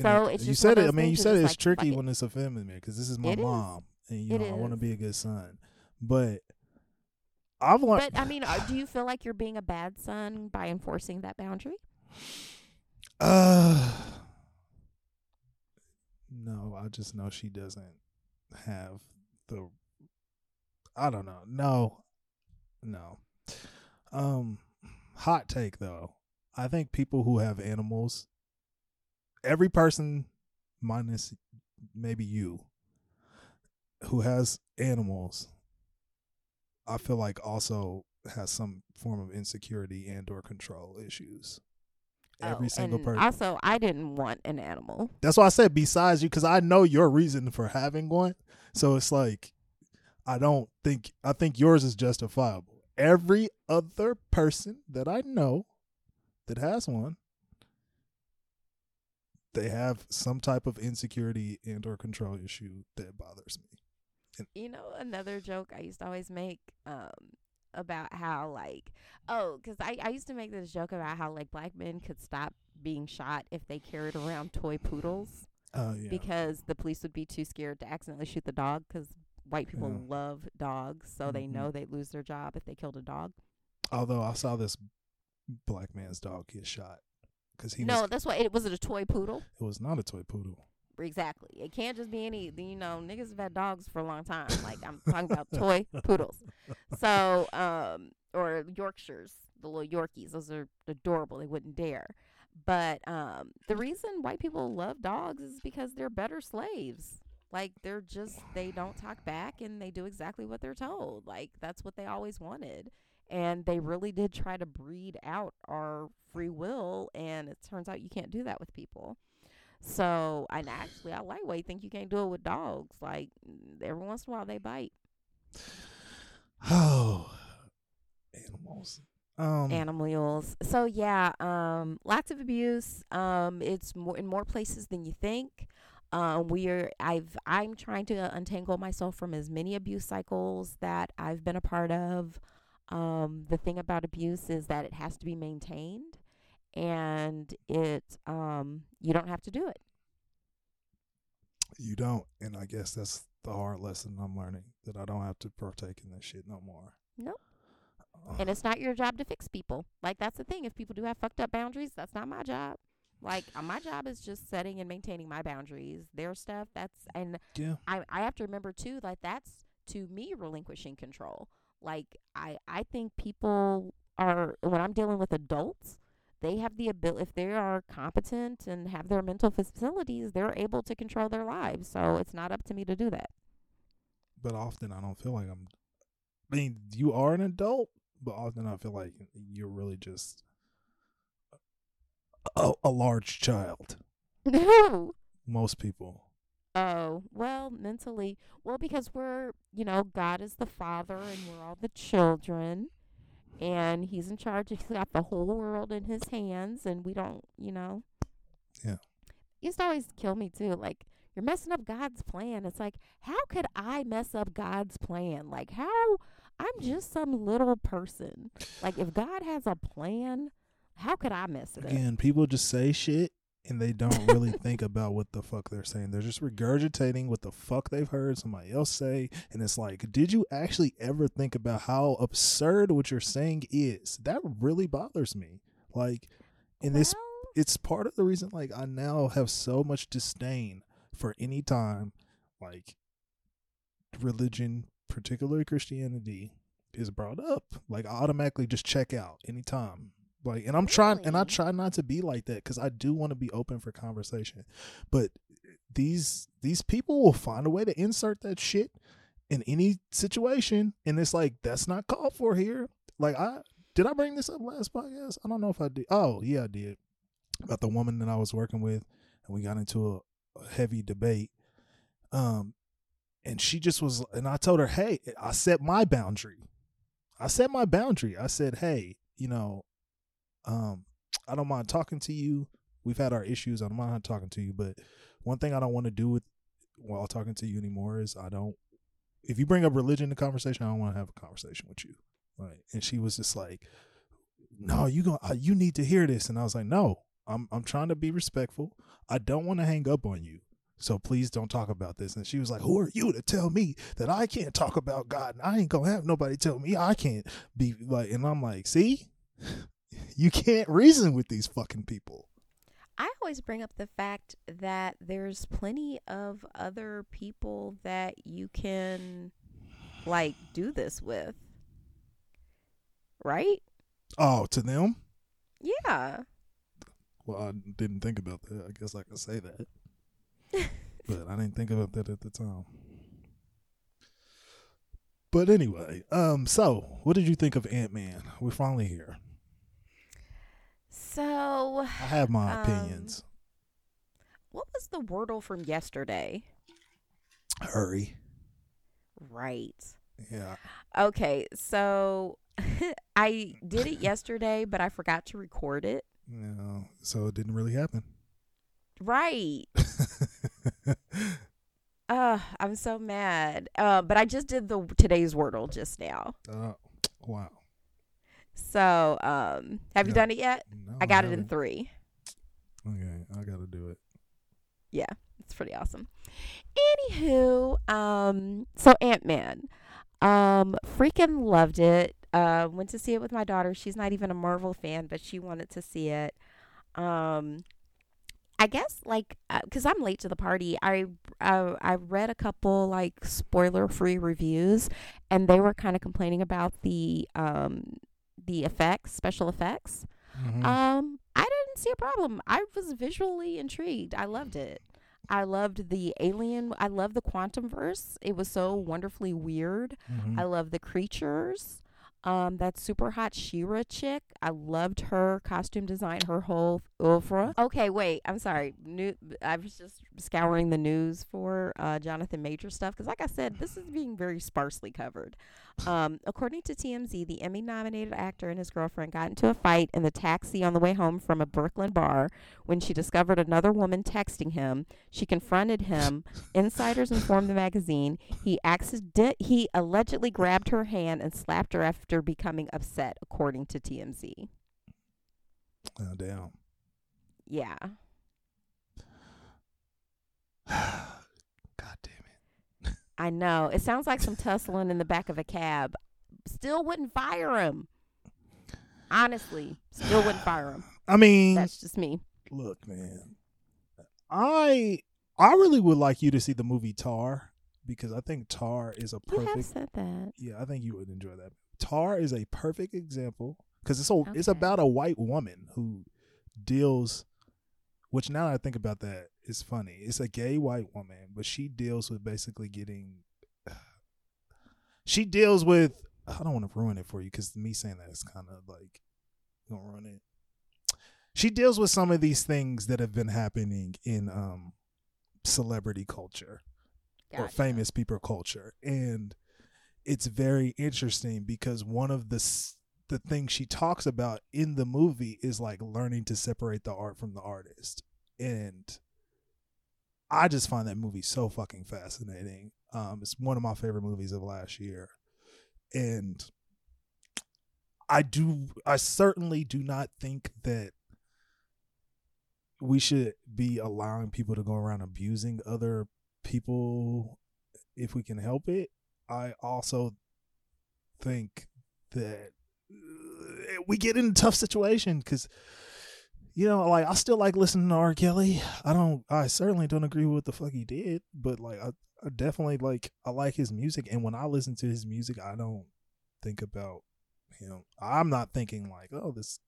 [SPEAKER 1] So
[SPEAKER 2] it-
[SPEAKER 1] it's
[SPEAKER 2] you said it. I mean, you said it's
[SPEAKER 1] like,
[SPEAKER 2] tricky
[SPEAKER 1] it.
[SPEAKER 2] when it's a family man because this is my
[SPEAKER 1] It is.
[SPEAKER 2] mom, and you know I want to be a good son. But I've learned.
[SPEAKER 1] But I mean, uh, do you feel like you're being a bad son by enforcing that boundary?
[SPEAKER 2] Uh, [SIGHS] no, I just know she doesn't have the. I don't know. No, no. Um, hot take though. I think people who have animals, every person, minus maybe you, who has animals, I feel like also has some form of insecurity and or control issues. Oh, every
[SPEAKER 1] Oh,
[SPEAKER 2] single
[SPEAKER 1] and
[SPEAKER 2] person.
[SPEAKER 1] Also, I didn't want an animal.
[SPEAKER 2] That's why I said besides you, because I know your reason for having one. So it's like I don't think I think yours is justifiable. Every other person that I know that has one, they have some type of insecurity and or control issue that bothers me.
[SPEAKER 1] You know, another joke I used to always make um, about how, like, oh, because I, I used to make this joke about how, like, black men could stop being shot if they carried around toy poodles
[SPEAKER 2] Oh yeah.
[SPEAKER 1] because the police would be too scared to accidentally shoot the dog because white people
[SPEAKER 2] Yeah.
[SPEAKER 1] love dogs, so they
[SPEAKER 2] Mhm.
[SPEAKER 1] know they'd lose their job if they killed a dog.
[SPEAKER 2] Although I saw this black man's dog get shot because he
[SPEAKER 1] no,
[SPEAKER 2] was
[SPEAKER 1] that's why it was it a toy poodle.
[SPEAKER 2] it was not a toy poodle.
[SPEAKER 1] Exactly. It can't just be any. You know, niggas have had dogs for a long time. Like I'm talking about toy [LAUGHS] poodles. So, um, or Yorkshires, the little Yorkies. Those are adorable. They wouldn't dare. But um, the reason white people love dogs is because they're better slaves. Like they're just they don't talk back and they do exactly what they're told. Like that's what they always wanted. And they really did try to breed out our free will and it turns out you can't do that with people. So, and actually, I lightweight think you can't do it with dogs. Like every once in a while, they bite
[SPEAKER 2] Oh, animals. Um,
[SPEAKER 1] animals. So yeah, um, lots of abuse. Um, it's more in more places than you think. Um, we are. I've. I'm trying to untangle myself from as many abuse cycles that I've been a part of. Um, the thing about abuse is that it has to be maintained, and it. Um, you don't have to do it.
[SPEAKER 2] you don't, and I guess that's the hard lesson I'm learning that I don't have to partake in this shit no more.
[SPEAKER 1] Nope.
[SPEAKER 2] Uh,
[SPEAKER 1] And it's not your job to fix people. Like that's the thing. If people do have fucked up boundaries, that's not my job. Like uh, my job is just setting and maintaining my boundaries. Their stuff, that's and
[SPEAKER 2] yeah,
[SPEAKER 1] I I have to remember too, like that's to me relinquishing control. Like I I think people are when I'm dealing with adults, they have the ability if they are competent and have their mental facilities, they're able to control their lives. So it's not up to me to do that.
[SPEAKER 2] but often I don't feel like I'm. I mean, you are an adult, but often I feel like you're really just a, a large child. [LAUGHS]
[SPEAKER 1] No.
[SPEAKER 2] Most people.
[SPEAKER 1] Oh, well, mentally. Well, because we're, you know, God is the Father and we're all the children. And He's in charge. He's got the whole world in His hands. And we don't, you know.
[SPEAKER 2] Yeah.
[SPEAKER 1] It used to always kill me, too. Like, you're messing up God's plan. It's like, how could I mess up God's plan? Like, how? I'm just some little person. Like, if God has a plan, how could I mess it up?
[SPEAKER 2] Again, people just say shit and they don't really [LAUGHS] think about what the fuck they're saying. They're just regurgitating what the fuck they've heard somebody else say. And it's like, did you actually ever think about how absurd what you're saying is? That really bothers me. Like, and this, it's part of the reason, like, I now have so much disdain for any time, like, religion, particularly Christianity, is brought up. Like, I automatically just check out anytime. Like, and I'm trying, and I try not to be like that because I do want to be open for conversation. But these these people will find a way to insert that shit in any situation, and it's like that's not called for here. Like, I did I bring this up last podcast? I don't know if I did. Oh, yeah, I did about the woman that I was working with, and we got into a, a heavy debate. Um, and she just was, and I told her, hey, I set my boundary. I set my boundary. I said, hey, you know, um, I don't mind talking to you. We've had our issues. I don't mind talking to you, but one thing I don't want to do with while talking to you anymore is I don't. If you bring up religion in the conversation, I don't want to have a conversation with you. Right? And she was just like, "No, you go. You need to hear this." And I was like, "No, I'm I'm trying to be respectful. I don't want to hang up on you. So please don't talk about this. And she was like, Who are you to tell me that I can't talk about God? And I ain't gonna have nobody tell me I can't be like and I'm like, see? You can't reason with these fucking people.
[SPEAKER 1] I always bring up the fact that there's plenty of other people that you can like do this with. Right?
[SPEAKER 2] Oh, to them?
[SPEAKER 1] Yeah.
[SPEAKER 2] Well, I didn't think about that. I guess I can say that. [LAUGHS] but I didn't think about that at the time. But anyway, um, so what did you think of Ant Man? We're finally here.
[SPEAKER 1] So,
[SPEAKER 2] I have my
[SPEAKER 1] Um,
[SPEAKER 2] opinions.
[SPEAKER 1] what was the wordle from yesterday?
[SPEAKER 2] Hurry.
[SPEAKER 1] Right.
[SPEAKER 2] Yeah.
[SPEAKER 1] Okay, so [LAUGHS] I did it yesterday, but I forgot to record it.
[SPEAKER 2] No. So it didn't really happen.
[SPEAKER 1] Right. [LAUGHS] Uh, I'm so mad. Uh, but I just did the today's Wordle just now.
[SPEAKER 2] Oh, wow.
[SPEAKER 1] So, um, have you
[SPEAKER 2] Yeah.
[SPEAKER 1] done it yet?
[SPEAKER 2] No,
[SPEAKER 1] I got it in three.
[SPEAKER 2] Okay, I gotta do it.
[SPEAKER 1] Yeah, it's pretty awesome. Anywho, um, so Ant Man, um, freaking loved it. Uh, went to see it with my daughter. She's not even a Marvel fan, but she wanted to see it. Um, I guess like because I'm late to the party, I uh, I read a couple like spoiler free reviews, and they were kind of complaining about the um the effects, special effects.
[SPEAKER 2] Mhm.
[SPEAKER 1] Um, I didn't see a problem. I was visually intrigued. I loved it. I loved the alien. I love the quantum verse. It was so wonderfully weird.
[SPEAKER 2] Mhm.
[SPEAKER 1] I love the creatures. Um, that super hot Shira chick. I loved her costume design, her whole oeuvre. Okay, wait. I'm sorry. New. I was just scouring the news for uh, Jonathan Major stuff because, like I said, this is being very sparsely covered. Um, according to TMZ, the Emmy-nominated actor and his girlfriend got into a fight in the taxi on the way home from a Brooklyn bar. When she discovered another woman texting him, she confronted him. Insiders informed the magazine he accident he allegedly grabbed her hand and slapped her after becoming upset, according to TMZ.
[SPEAKER 2] oh, damn.
[SPEAKER 1] Yeah. [SIGHS]
[SPEAKER 2] God damn.
[SPEAKER 1] I know. It sounds like some tussling in the back of a cab. Still wouldn't fire him. Honestly, still wouldn't fire him. [SIGHS]
[SPEAKER 2] I mean,
[SPEAKER 1] That's just me.
[SPEAKER 2] look, man. I I really would like you to see the movie Tar because I think Tar is a
[SPEAKER 1] You have
[SPEAKER 2] perfect.
[SPEAKER 1] said that.
[SPEAKER 2] Yeah, I think you would enjoy that. Tar is a perfect example because it's a, it's about a white woman who deals. Which now that I think about that, it's funny. It's a gay white woman, but she deals with basically getting. She deals with. I don't want to ruin it for you because me saying that is kind of like gonna ruin it. She deals with some of these things that have been happening in um celebrity culture or famous people culture and it's very interesting because one of the the things she talks about in the movie is like learning to separate the art from the artist and i just find that movie so fucking fascinating um it's one of my favorite movies of last year and i do i certainly do not think that we should be allowing people to go around abusing other people if we can help it. I also think that we get in a tough situation because you know, like I still like listening to R. Kelly. I don't. I certainly don't agree with what the fuck he did, but like I, I definitely like I like his music, and when I listen to his music, I don't think about him. I'm not thinking like, oh, this.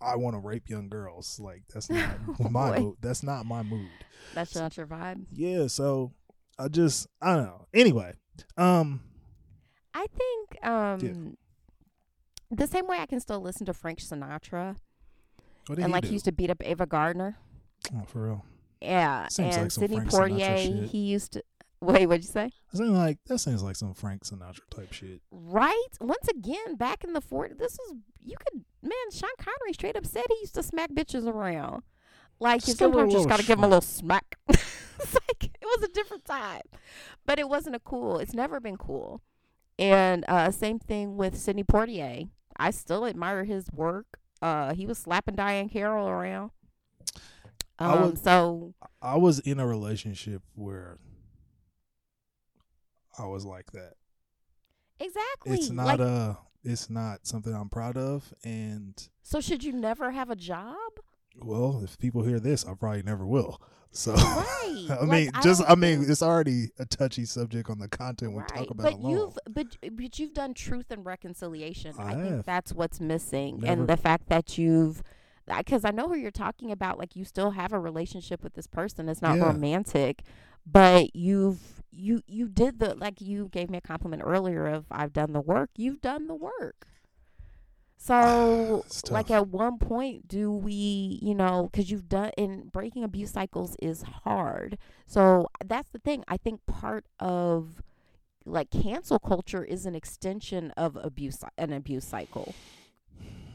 [SPEAKER 2] I want to rape young girls. Like that's not [LAUGHS] my
[SPEAKER 1] Boy.
[SPEAKER 2] mood. That's not my mood.
[SPEAKER 1] That's not your vibe.
[SPEAKER 2] Yeah, so I just I don't know. Anyway, um,
[SPEAKER 1] I think um the same way I can still listen to Frank Sinatra and like
[SPEAKER 2] do?
[SPEAKER 1] he used to beat up Ava Gardner.
[SPEAKER 2] oh, for real.
[SPEAKER 1] Yeah,
[SPEAKER 2] Seems
[SPEAKER 1] and
[SPEAKER 2] like some
[SPEAKER 1] Sidney
[SPEAKER 2] Frank
[SPEAKER 1] Poitier, he used to [LAUGHS] wait. What'd you say?
[SPEAKER 2] I seem like that seems like some Frank Sinatra type shit.
[SPEAKER 1] Right. Once again, back in the 40s, this is you could man. Sean Connery straight up said he used to smack bitches around. Like you
[SPEAKER 2] Just give her a
[SPEAKER 1] sometimes just gotta give him a little smack. [LAUGHS] it's like it was a different time, but it wasn't a cool. It's never been cool. And uh, same thing with Sidney Poitier. I still admire his work. Uh, he was slapping Diahann Carroll around.
[SPEAKER 2] I
[SPEAKER 1] Um, so
[SPEAKER 2] I was in a relationship where I was like that.
[SPEAKER 1] exactly.
[SPEAKER 2] It's not
[SPEAKER 1] like,
[SPEAKER 2] uh it's not something I'm proud of and
[SPEAKER 1] so should you never have a job?
[SPEAKER 2] Well, if people hear this, I probably never will. So
[SPEAKER 1] Right. [LAUGHS]
[SPEAKER 2] I
[SPEAKER 1] Like,
[SPEAKER 2] mean, just
[SPEAKER 1] don't
[SPEAKER 2] I mean,
[SPEAKER 1] think-
[SPEAKER 2] it's already a touchy subject on the content we talk about
[SPEAKER 1] but
[SPEAKER 2] alone.
[SPEAKER 1] you've but but you've done truth and reconciliation.
[SPEAKER 2] I
[SPEAKER 1] I, think that's what's missing,
[SPEAKER 2] Never-
[SPEAKER 1] and the fact that you've because I know who you're talking about. Like you still have a relationship with this person. It's not
[SPEAKER 2] Yeah.
[SPEAKER 1] romantic, but you've you you did the like you gave me a compliment earlier of I've done the work. You've done the work. So, [SIGHS] like, at one point, do we, you know, because you've done, and breaking abuse cycles is hard. So, that's the thing. I think part of, like cancel culture is an extension of abuse an abuse cycle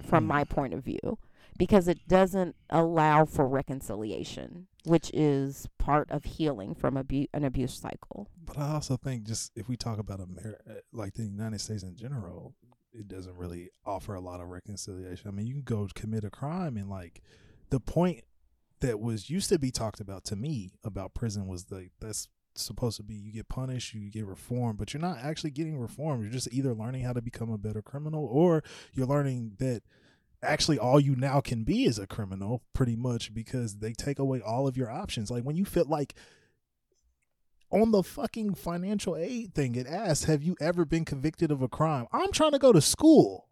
[SPEAKER 1] from my mm. point of view because it doesn't allow for reconciliation which is part of healing from abu- an abuse cycle
[SPEAKER 2] But I also think just if we talk about America, uh, like the United States in general, it doesn't really offer a lot of reconciliation. I mean, you can go commit a crime and like the point that was used to be talked about to me about prison was like that's supposed to be you get punished, you get reformed, but you're not actually getting reformed. You're just either learning how to become a better criminal or you're learning that actually all you now can be is a criminal pretty much because they take away all of your options. Like when you feel like on the fucking financial aid thing, it asks, "Have you ever been convicted of a crime?" I'm trying to go to school.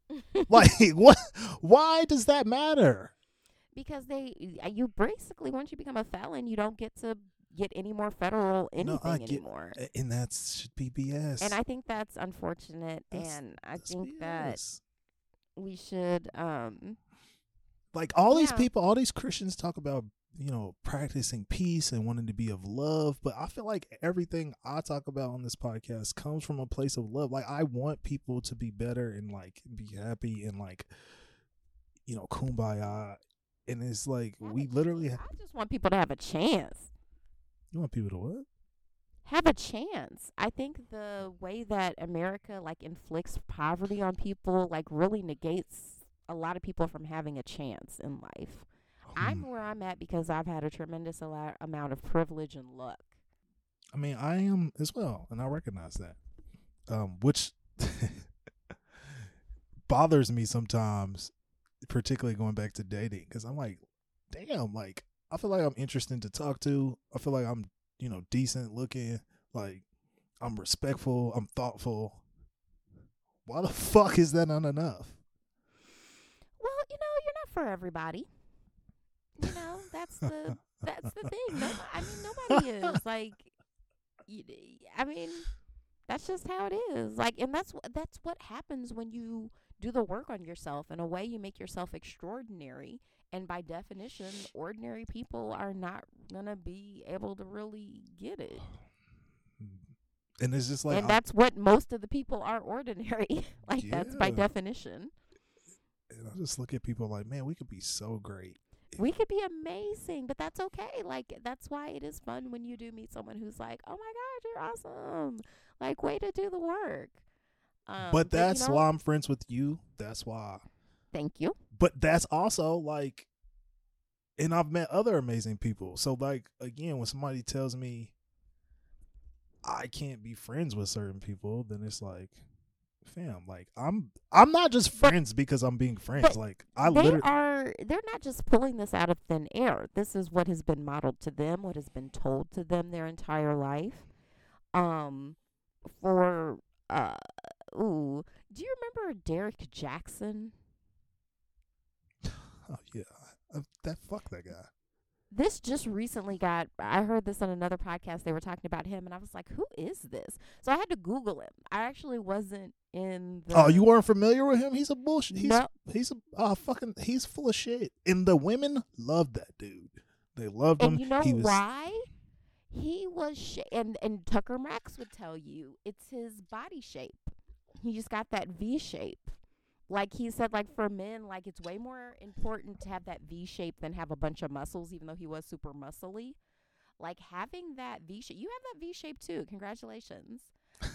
[SPEAKER 2] [LAUGHS] like what? Why does that matter?
[SPEAKER 1] because they you basically once you become a felon you don't get to get any more federal anything
[SPEAKER 2] I get-
[SPEAKER 1] anymore
[SPEAKER 2] And that should be BS.
[SPEAKER 1] and i think that's unfortunate
[SPEAKER 2] That's-
[SPEAKER 1] and i think that we should um
[SPEAKER 2] like all these people, all these Christians talk about you know practicing peace and wanting to be of love, but I feel like everything I talk about on this podcast comes from a place of love. Like I want people to be better and like be happy and like you know kumbaya. And it's like
[SPEAKER 1] have
[SPEAKER 2] we literally
[SPEAKER 1] chance. i just want people to have a chance
[SPEAKER 2] you want people to what?
[SPEAKER 1] have a chance i think the way that america like inflicts poverty on people like really negates a lot of people from having a chance in life i'm
[SPEAKER 2] Hmm.
[SPEAKER 1] where i'm at because i've had a tremendous alo- amount of privilege and luck
[SPEAKER 2] I mean, I am as well, and I recognize that. Um, which [LAUGHS] bothers me sometimes, particularly going back to dating, because I'm like, damn, like I feel like I'm interesting to talk to. I feel like I'm, you know, decent looking. Like I'm respectful. I'm thoughtful. Why the [LAUGHS] fuck is that not enough?
[SPEAKER 1] Well, you know, you're not for everybody. You know, that's the that's the thing. Nobody, I mean, nobody is like. You, I mean, that's just how it is. Like, and that's what that's what happens when you do the work on yourself. In a way, you make yourself extraordinary, and by definition, ordinary people are not gonna be able to really get it. [SIGHS]
[SPEAKER 2] And it's just like
[SPEAKER 1] and
[SPEAKER 2] I'm-
[SPEAKER 1] that's what most of the people are ordinary. [LAUGHS] like that's by definition.
[SPEAKER 2] and I just look at people like, man, we could be so great.
[SPEAKER 1] We could be amazing, but that's okay. Like that's why it is fun when you do meet someone who's like, "Oh my god, you're awesome!" Like, way to do the work. Um,
[SPEAKER 2] but
[SPEAKER 1] you
[SPEAKER 2] that's
[SPEAKER 1] know-
[SPEAKER 2] why I'm friends with you. That's why.
[SPEAKER 1] Thank you.
[SPEAKER 2] But that's also like, and I've met other amazing people. So like again, when somebody tells me I can't be friends with certain people, then it's like, fam, like I'm I'm not just friends because I'm being friends. Like I
[SPEAKER 1] they
[SPEAKER 2] literally
[SPEAKER 1] are. They're not just pulling this out of thin air. This is what has been modeled to them. What has been told to them their entire life. Um, for uh, ooh, do you remember Derrick Jaxn? [SIGHS]
[SPEAKER 2] oh yeah, I, that fuck that guy.
[SPEAKER 1] This just recently got I heard this on another podcast they were talking about him and I was like who is this so I had to google him I actually wasn't in the
[SPEAKER 2] Oh, you weren't familiar with him? He's a bullshit. He's
[SPEAKER 1] no
[SPEAKER 2] he's a uh, fucking he's full of shit. And the women loved that dude. They loved him.
[SPEAKER 1] you know
[SPEAKER 2] he was,
[SPEAKER 1] why he was sh- and and Tucker Max would tell you it's his body shape he just got that V shape like he said like for men like it's way more important to have that V shape than have a bunch of muscles even though he was super muscly. Like having that V shape you have that V shape too congratulations.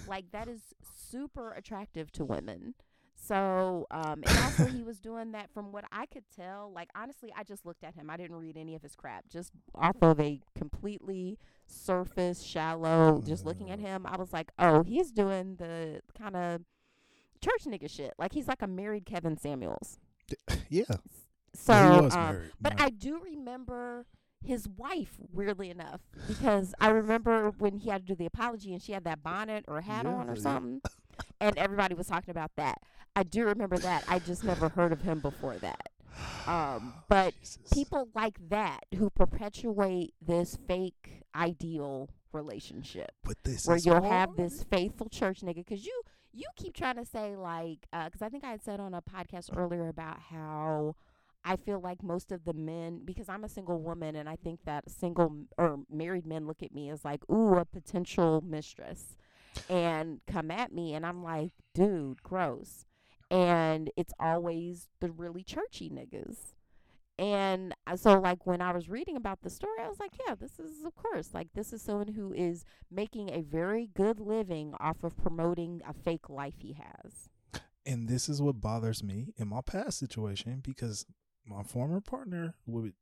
[SPEAKER 1] Like that is super attractive to women. So um and also he was doing that from what I could tell like honestly I just looked at him. I didn't read any of his crap just off of a completely surface shallow just looking at him I was like oh he's doing the kind of church nigga shit like he's like a married Kevin Samuels [LAUGHS]
[SPEAKER 2] yeah.
[SPEAKER 1] so
[SPEAKER 2] he was
[SPEAKER 1] um,
[SPEAKER 2] married.
[SPEAKER 1] but I do remember his wife, weirdly enough, because I remember when he had to do the apology and she had that bonnet or hat
[SPEAKER 2] Yeah,
[SPEAKER 1] on or
[SPEAKER 2] yeah.
[SPEAKER 1] something, and everybody was talking about that. I do remember that. I just never heard of him before that. Um, [SIGHS] but
[SPEAKER 2] Jesus.
[SPEAKER 1] people like that who perpetuate this fake ideal relationship
[SPEAKER 2] but this
[SPEAKER 1] where you'll have this faithful church nigga because you you keep trying to say like uh, because I think I had said on a podcast earlier about how I feel like most of the men because I'm a single woman and I think that single or married men look at me as like ooh a potential mistress and come at me and I'm like, dude, gross. And it's always the really churchy niggas. And uh, so, like, when I was reading about the story, I was like, yeah, this is, of course, like, this is someone who is making a very good living off of promoting a fake life he has.
[SPEAKER 2] And this is what bothers me in my past situation because my former partner would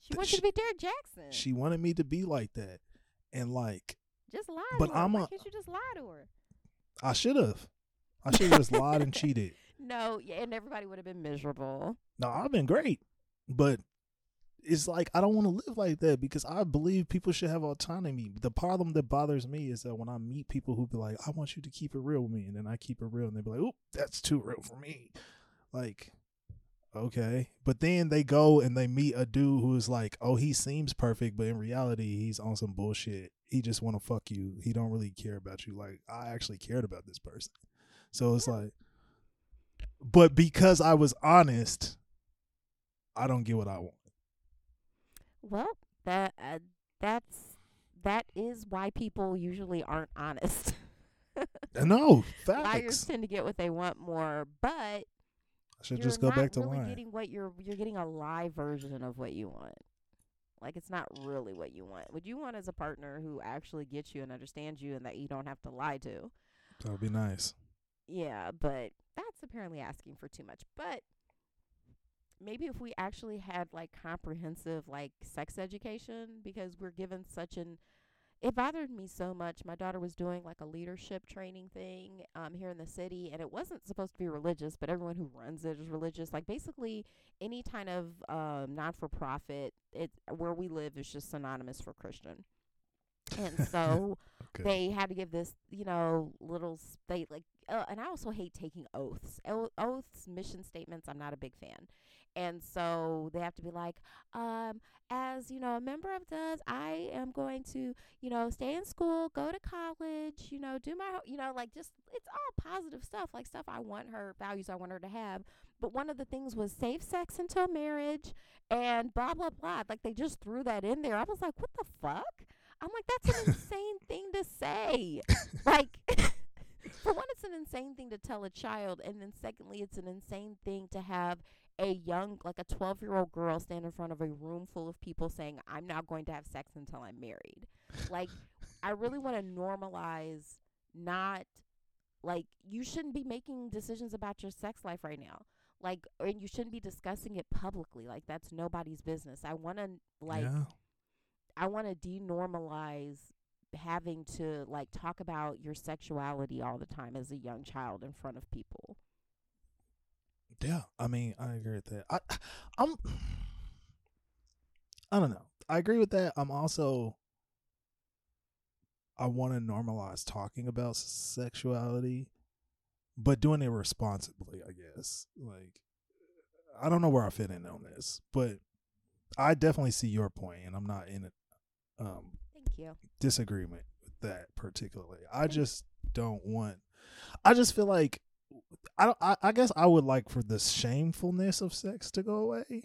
[SPEAKER 1] She wants
[SPEAKER 2] She-
[SPEAKER 1] you to be Derrick Jaxn.
[SPEAKER 2] she wanted me to be like that. And like
[SPEAKER 1] just lie
[SPEAKER 2] but
[SPEAKER 1] her.
[SPEAKER 2] I'm
[SPEAKER 1] Why
[SPEAKER 2] a-
[SPEAKER 1] can't you just lie to her?
[SPEAKER 2] I should have. I should have just lied and [LAUGHS] cheated.
[SPEAKER 1] No, yeah, and everybody would have been miserable.
[SPEAKER 2] No, I've been great. But it's like I don't want to live like that because I believe people should have autonomy. The problem that bothers me is that when I meet people who be like, I want you to keep it real with me, and then I keep it real, and they be like, Oop, that's too real for me. Like, okay. But then they go and they meet a dude who is like, Oh, he seems perfect, but in reality he's on some bullshit. He just wanna fuck you. He don't really care about you. Like, I actually cared about this person. So it's like but because I was honest, I don't get what I want.
[SPEAKER 1] Well, that uh, that's that is why people usually aren't honest.
[SPEAKER 2] No, [LAUGHS]
[SPEAKER 1] Liars
[SPEAKER 2] facts.
[SPEAKER 1] tend to get what they want more, but
[SPEAKER 2] I should just go back to
[SPEAKER 1] really
[SPEAKER 2] lying.
[SPEAKER 1] getting what you're you're getting a lie version of what you want. Like it's not really what you want. What you want is a partner who actually gets you and understands you and that you don't have to lie to.
[SPEAKER 2] That would be nice.
[SPEAKER 1] Yeah, but that's apparently asking for too much. But maybe if we actually had like comprehensive like sex education because we're given such an it bothered me so much. My daughter was doing like a leadership training thing um here in the city and it wasn't supposed to be religious, but everyone who runs it is religious. Like basically any kind of um non for profit it where we live is just synonymous for Christian. And [LAUGHS] so
[SPEAKER 2] Okay.
[SPEAKER 1] they had to give this, you know, little they like, uh, and I also hate taking oaths. O- oaths, mission statements, I'm not a big fan. And so they have to be like, um, as you know, a member of DOES, I am going to, you know, stay in school, go to college, you know, do my, you know, like just it's all positive stuff, like stuff I want her, values I want her to have. But one of the things was safe sex until marriage and blah blah blah. Like they just threw that in there. I was like, what the fuck? I'm like, that's an insane thing to say. Like, [LAUGHS] for one, it's an insane thing to tell a child, and then secondly, it's an insane thing to have a young, like a 12 year old girl stand in front of a room full of people saying, I'm not going to have sex until I'm married. Like, I really want to normalize not, like, you shouldn't be making decisions about your sex life right now. Like, and you shouldn't be discussing it publicly. Like, that's nobody's business. I want to, like,
[SPEAKER 2] yeah.
[SPEAKER 1] I want to denormalize having to like talk about your sexuality all the time as a young child in front of people.
[SPEAKER 2] Yeah. I mean, I agree with that. I [SIGHS] I'm [SIGHS] I don't know. I agree with that. I'm also I want to normalize talking about sexuality, but doing it responsibly, I guess. Like I don't know where I fit in on this, but I definitely see your point and I'm not in it um
[SPEAKER 1] Thank you.
[SPEAKER 2] disagreement with that particularly. I just don't want. I just feel like I don't. I, I guess I would like for the shamefulness of sex to go away.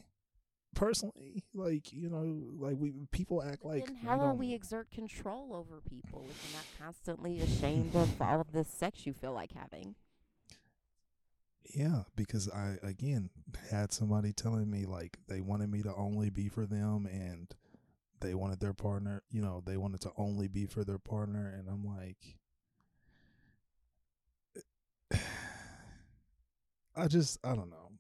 [SPEAKER 2] Personally, like you know, like we people act like.
[SPEAKER 1] then how will we exert control over people if you're not constantly ashamed of all of this sex you feel like having?
[SPEAKER 2] Yeah, because I again had somebody telling me like they wanted me to only be for them and they wanted their partner, you know, they wanted to only be for their partner and I'm like I just I don't know.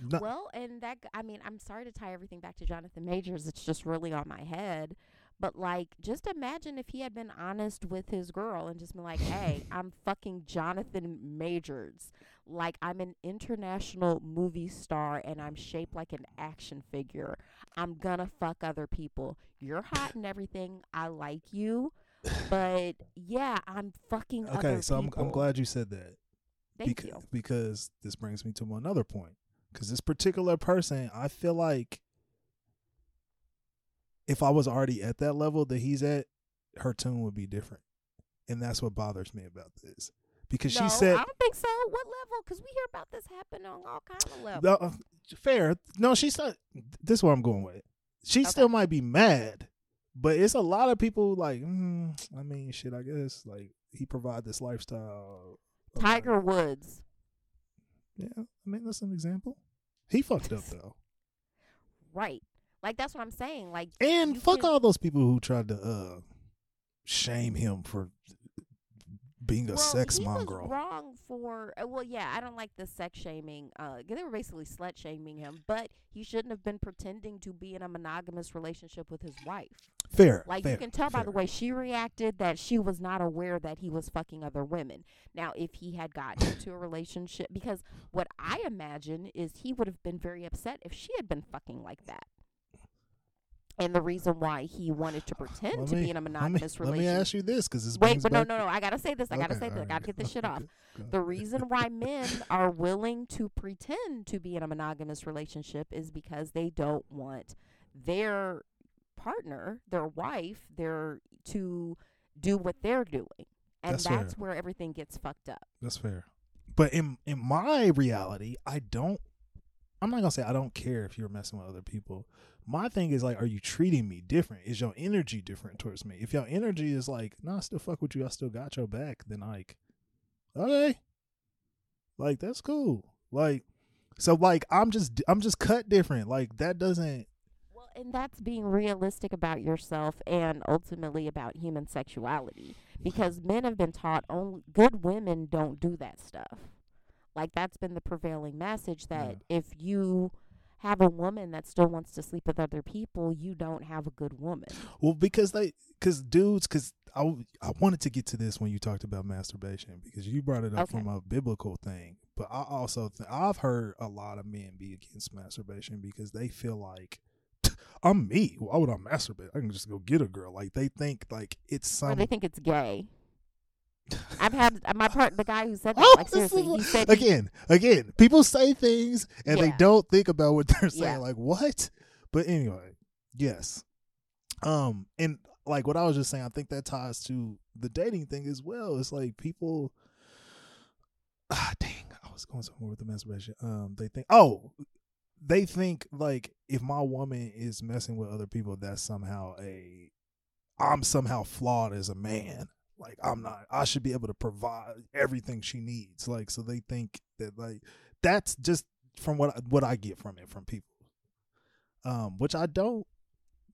[SPEAKER 2] No-
[SPEAKER 1] Well, and that I mean, I'm sorry to tie everything back to Jonathan Majors. It's just really on my head. But like, just imagine if he had been honest with his girl and just been like, "Hey, [LAUGHS] I'm fucking Jonathan Majors. Like, I'm an international movie star and I'm shaped like an action figure. I'm gonna fuck other people. You're hot and everything. I like you, [LAUGHS] but yeah, I'm fucking
[SPEAKER 2] okay, so I'm. I'm glad you said that.
[SPEAKER 1] Thank
[SPEAKER 2] because,
[SPEAKER 1] you.
[SPEAKER 2] because this brings me to another point. Because this particular person, I feel like if I was already at that level that he's at, her tune would be different, and that's what bothers me about this. Because
[SPEAKER 1] no,
[SPEAKER 2] she said,
[SPEAKER 1] I don't think so. What level? Because we hear about this happen on all kinds of levels.
[SPEAKER 2] Uh, fair. No, she's not. This is where I'm going with. it. She
[SPEAKER 1] Okay.
[SPEAKER 2] still might be mad, but it's a lot of people like. Mm, I mean, shit. I guess like he provide this lifestyle. Of,
[SPEAKER 1] Tiger Woods.
[SPEAKER 2] Yeah, I mean that's an example. He fucked up though, [LAUGHS]
[SPEAKER 1] Right. Like that's what I'm saying. Like
[SPEAKER 2] and fuck
[SPEAKER 1] can-
[SPEAKER 2] all those people who tried to uh shame him for being a
[SPEAKER 1] well,
[SPEAKER 2] sex
[SPEAKER 1] he was
[SPEAKER 2] mongrel.
[SPEAKER 1] wrong for uh, well, yeah, I don't like the sex shaming. Uh, they were basically slut shaming him, but he shouldn't have been pretending to be in a monogamous relationship with his wife.
[SPEAKER 2] Fair,
[SPEAKER 1] Like
[SPEAKER 2] fair,
[SPEAKER 1] you can tell by the way she reacted that she was not aware that he was fucking other women. Now, if he had gotten [LAUGHS] into a relationship, because what I imagine is he would have been very upset if she had been fucking like that. And the reason why he wanted to pretend to be in a
[SPEAKER 2] let me-
[SPEAKER 1] monogamous
[SPEAKER 2] Let me
[SPEAKER 1] relationship.
[SPEAKER 2] ask you this, because this
[SPEAKER 1] Wait, but no, no, no. I gotta say this. I gotta say this. I gotta get this shit off.
[SPEAKER 2] okay.
[SPEAKER 1] The reason why men are willing to pretend to be in a monogamous relationship is because they don't want their partner, their wife, their to do what they're doing. And
[SPEAKER 2] That's
[SPEAKER 1] that's, where everything gets fucked up.
[SPEAKER 2] That's fair. But in in my reality, I don't. I'm not gonna say I don't care if you're messing with other people. My thing is like, are you treating me different? Is your energy different towards me? If your energy is like, no, I still fuck with you, I still got your back, then like, okay, like that's cool. Like, so like I'm just I'm just cut different. Like that doesn't.
[SPEAKER 1] Well, and that's being realistic about yourself and ultimately about human sexuality because men have been taught only good women don't do that stuff. Like that's been the prevailing message that if you have a woman that still wants to sleep with other people, you don't have a good woman.
[SPEAKER 2] Well, because they, because dudes, because I, I wanted to get to this when you talked about masturbation because you brought it up
[SPEAKER 1] Okay.
[SPEAKER 2] from a biblical thing. But I also, th- I've heard a lot of men be against masturbation because they feel like [SNIFFS] I'm me. Why would I masturbate? I can just go get a girl. Like they think like it's
[SPEAKER 1] or
[SPEAKER 2] some.
[SPEAKER 1] they think it's gay. I've had my [LAUGHS] part the guy who said that
[SPEAKER 2] Oh,
[SPEAKER 1] like seriously he [LAUGHS] said he-
[SPEAKER 2] again, again, people say things and they don't think about what they're saying.
[SPEAKER 1] Yeah.
[SPEAKER 2] Like what? But anyway, yes. Um, and like what I was just saying, I think that ties to the dating thing as well. It's like people. [SIGHS] Ah, dang! I was going somewhere with the masturbation. Um, they think, oh, they think like if my woman is messing with other people, that's somehow a, I'm somehow flawed as a man. Like I'm not. I should be able to provide everything she needs. Like so, they think that like that's just from what what I get from it from people, um, which I don't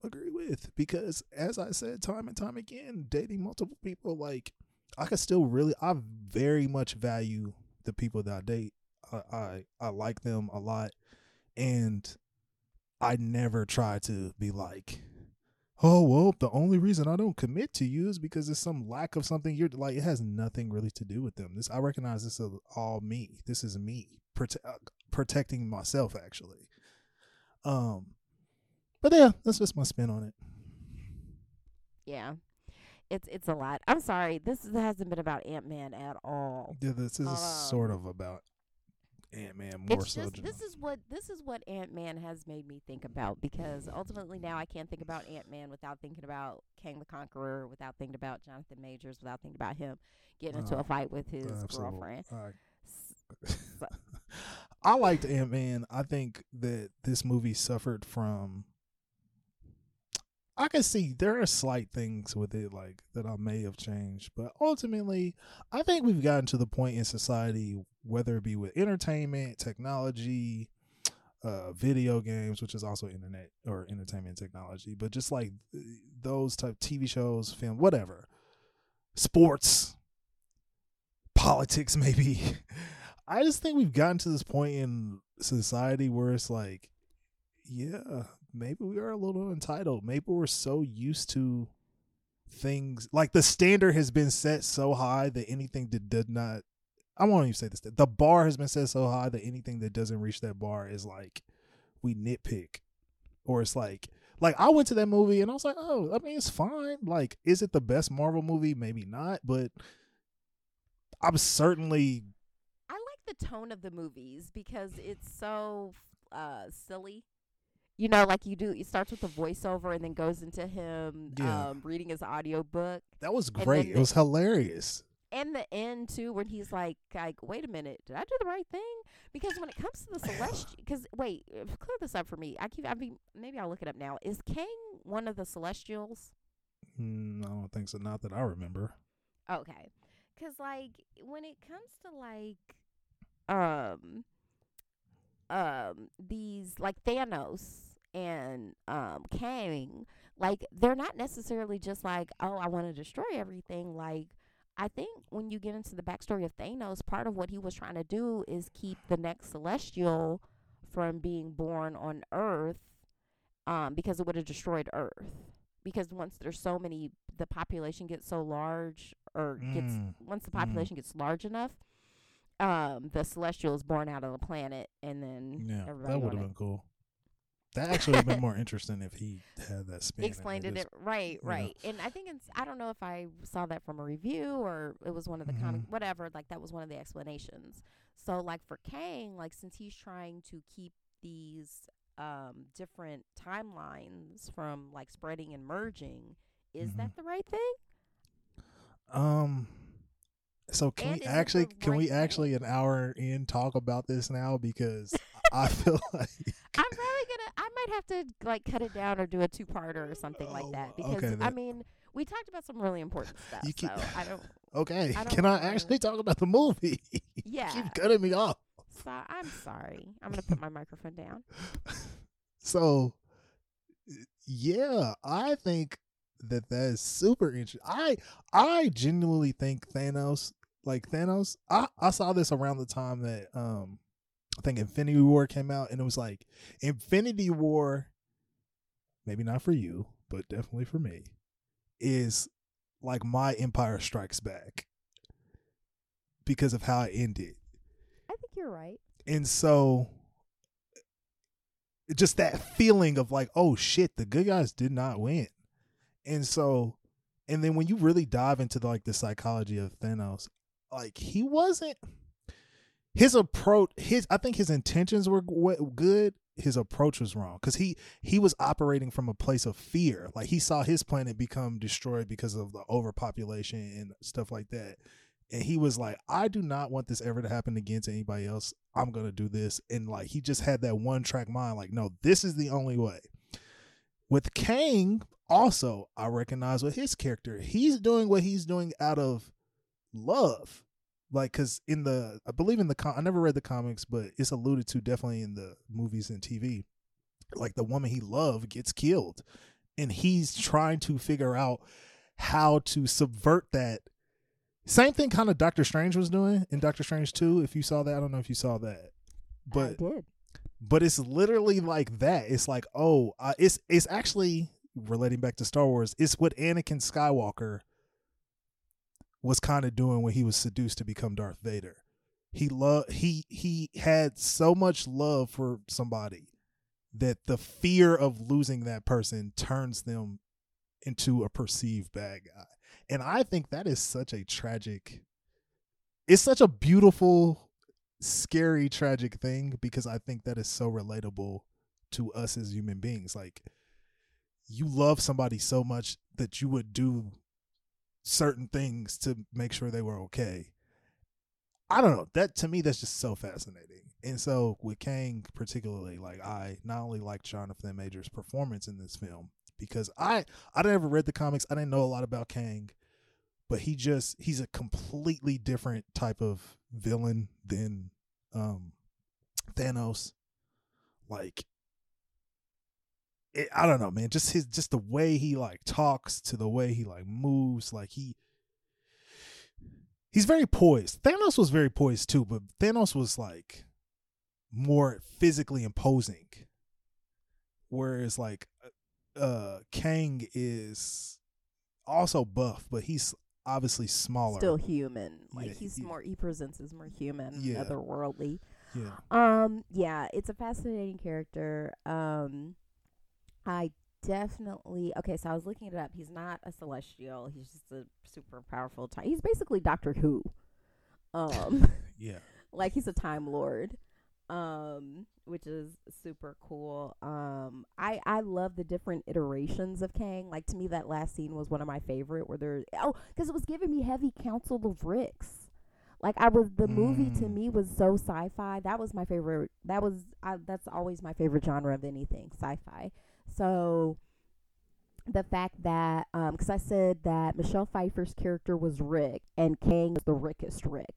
[SPEAKER 2] agree with because as I said time and time again, dating multiple people, like I can still really, I very much value the people that I date. I I, I like them a lot, and I never try to be like, oh well, the only reason I don't commit to you is because there's some lack of something. You're like, it has nothing really to do with them. This I recognize this is all me. This is me prote- uh, protecting myself actually. Um, but yeah, that's just my spin on it.
[SPEAKER 1] yeah. It's it's a lot. I'm sorry. This hasn't been about Ant Man at all.
[SPEAKER 2] Yeah, this is
[SPEAKER 1] Um,
[SPEAKER 2] sort of about Ant Man more
[SPEAKER 1] it's
[SPEAKER 2] so.
[SPEAKER 1] just this is what this is what Ant Man has made me think about because ultimately now I can't think about Ant Man without thinking about Kang the Conqueror, without thinking about Jonathan Majors, without thinking about him getting into
[SPEAKER 2] Oh,
[SPEAKER 1] a ah, fight with his
[SPEAKER 2] Absolute-
[SPEAKER 1] girlfriend. [LAUGHS] So-
[SPEAKER 2] I liked Ant Man. I think that this movie suffered from. I can see there are slight things with it, like that I may have changed, but ultimately, I think we've gotten to the point in society, whether it be with entertainment, technology, uh, video games, which is also internet or entertainment technology, but just like th- those type TV shows, film, whatever, sports, politics, [LAUGHS] maybe. I just think we've gotten to this point in society where it's like, yeah, maybe we are a little entitled. Maybe we're so used to things like the standard has been set so high that anything that did not I won't even say this the bar has been set so high that anything that doesn't reach that bar is like we nitpick or it's like like I went to that movie and I was like, oh, I mean it's fine. Like, is it the best Marvel movie? Maybe not, but I'm certainly
[SPEAKER 1] I like the tone of the movies because it's so uh silly. You know, like you do it starts with the voiceover and then goes into him
[SPEAKER 2] Yeah.
[SPEAKER 1] um reading his audiobook.
[SPEAKER 2] that was great. It
[SPEAKER 1] the-
[SPEAKER 2] was hilarious.
[SPEAKER 1] And the end too, when he's like, like, wait a minute, did I do the right thing? Because when it comes to the [LAUGHS] celestial, because wait, uh, clear this up for me. I keep, I mean, maybe I'll look it up now. Is Kang one of the Celestials?
[SPEAKER 2] Mm, I don't think so. Not that I remember.
[SPEAKER 1] Okay, cuz like when it comes to like um um these like Thanos and um Kang, like they're not necessarily just like, oh, I want to destroy everything. Like I think when you get into the backstory of Thanos, part of what he was trying to do is keep the next celestial from being born on Earth, um, because it would have destroyed Earth. Because once there's so many, the population gets so large, or gets
[SPEAKER 2] Mm,
[SPEAKER 1] once the
[SPEAKER 2] mm.
[SPEAKER 1] population gets large enough, um, the celestial is born out of the planet, and then
[SPEAKER 2] Yeah, that would have been cool. That [LAUGHS] actually would have been more interesting if he had that spin. in
[SPEAKER 1] explained
[SPEAKER 2] it.
[SPEAKER 1] it, right right and i think it's i don't know if i saw that from a review or it was one of the comic
[SPEAKER 2] Mhm.
[SPEAKER 1] whatever like that was one of the explanations so like for kang like since he's trying to keep these um different timelines from like spreading and merging is
[SPEAKER 2] Mhm.
[SPEAKER 1] that the right thing
[SPEAKER 2] Um. So can
[SPEAKER 1] And
[SPEAKER 2] we actually can we
[SPEAKER 1] right thing?
[SPEAKER 2] actually an hour in talk about this now because I [LAUGHS] feel like
[SPEAKER 1] i'm probably gonna i might have to like cut it down or do a two-parter or something
[SPEAKER 2] Oh,
[SPEAKER 1] like that oh, because
[SPEAKER 2] okay,
[SPEAKER 1] i mean we talked about some really important stuff
[SPEAKER 2] You keep-
[SPEAKER 1] so i don't [LAUGHS]
[SPEAKER 2] okay,
[SPEAKER 1] I don't
[SPEAKER 2] can I actually talk about the movie? [LAUGHS]
[SPEAKER 1] yeah
[SPEAKER 2] Keep cutting me off.
[SPEAKER 1] so i'm sorry i'm gonna put my microphone down
[SPEAKER 2] So, yeah, I think that that is super interesting. I I genuinely think Thanos, like Thanos, I I saw this around the time that um I think Infinity War came out, and it was like Infinity War, maybe not for you, but definitely for me, is like my Empire Strikes Back because of how it ended.
[SPEAKER 1] i think you're right
[SPEAKER 2] And so just that feeling of like, oh shit, the good guys did not win. And so and then when you really dive into the, like the psychology of Thanos, like he wasn't his approach his I think his intentions were good, his approach was wrong cuz he he was operating from a place of fear. Like he saw his planet become destroyed because of the overpopulation and stuff like that. And he was like i do not want this ever to happen again to anybody else. I'm gonna do this. And like he just had that one track mind like no this is the only way. With kang also i recognize with his character he's doing what he's doing out of love like because in the i believe in the com- i never read the comics but it's alluded to definitely in the movies and tv like the woman he loved gets killed and he's trying to figure out how to subvert that. Same thing kind of Doctor Strange was doing in Doctor Strange 2 if you saw that I don't know if you saw that but but it's literally like that. It's like oh uh, it's it's actually relating back to Star Wars it's what Anakin Skywalker was kind of doing when he was seduced to become Darth Vader he loved he he had so much love for somebody that the fear of losing that person turns them into a perceived bad guy. And I think that is such a tragic it's such a beautiful, scary, tragic thing because I think that is so relatable to us as human beings. Like you love somebody so much that you would do certain things to make sure they were okay. I don't know. That to me that's just so fascinating. And so with Kang particularly, like I not only like Jonathan Majors' performance in this film because I I never read the comics. I didn't know a lot about Kang, but he just he's a completely different type of villain than um Thanos. Like it, I don't know, man. Just his just the way he like talks to the way he like moves, like he he's very poised. Thanos was very poised too, but Thanos was like more physically imposing. Whereas like uh Kang is also buff, but he's obviously smaller.
[SPEAKER 1] Still human. Like
[SPEAKER 2] Yeah,
[SPEAKER 1] he's
[SPEAKER 2] he-
[SPEAKER 1] more he presents as more human,
[SPEAKER 2] Yeah.
[SPEAKER 1] otherworldly.
[SPEAKER 2] Yeah.
[SPEAKER 1] Um, yeah, it's a fascinating character. Um, I definitely okay. So I was looking it up. He's not a celestial. He's just a super powerful time. He's basically Doctor Who. Um, [LAUGHS]
[SPEAKER 2] Yeah. [LAUGHS]
[SPEAKER 1] like he's a time lord. Um, which is super cool. Um, I I love the different iterations of Kang. Like to me, that last scene was one of my favorite. Where there oh, because it was giving me heavy Council of Ricks. Like I was the movie to
[SPEAKER 2] Mm.
[SPEAKER 1] me was so sci-fi. That was my favorite. That was I, that's always my favorite genre of anything sci-fi. So the fact that um, because I said that Michelle Pfeiffer's character was Rick and Kang was the Rickest Rick,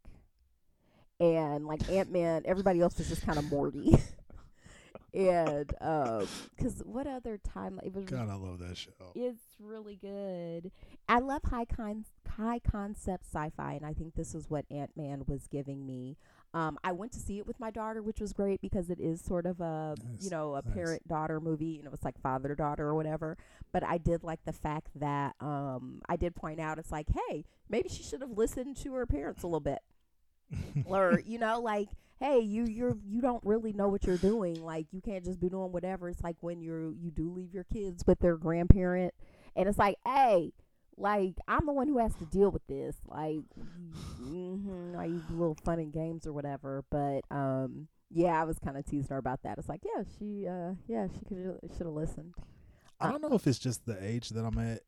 [SPEAKER 1] and like Ant Man, everybody else was just kind of Morty. [LAUGHS] and um, because what other time it was
[SPEAKER 2] God, I love that show.
[SPEAKER 1] it's really good. I love high con- high concept sci-fi, and I think this is what Ant Man was giving me. Um, I went to see it with my daughter, which was great because it is sort of a
[SPEAKER 2] Nice,
[SPEAKER 1] you know a
[SPEAKER 2] nice.
[SPEAKER 1] parent daughter movie, and it was like father daughter or whatever. But I did like the fact that um, I did point out it's like, hey, maybe she should have listened to her parents a little bit [LAUGHS] or you know like hey you you're you don't really know what you're doing like you can't just be doing whatever it's like when you're you do leave your kids with their grandparent and it's like hey like i'm the one who has to deal with this like mm-hmm, are you little fun and games or whatever but um yeah i was kind of teasing her about that it's like yeah she uh yeah she could should have listened
[SPEAKER 2] I don't know if it's just the age that I'm at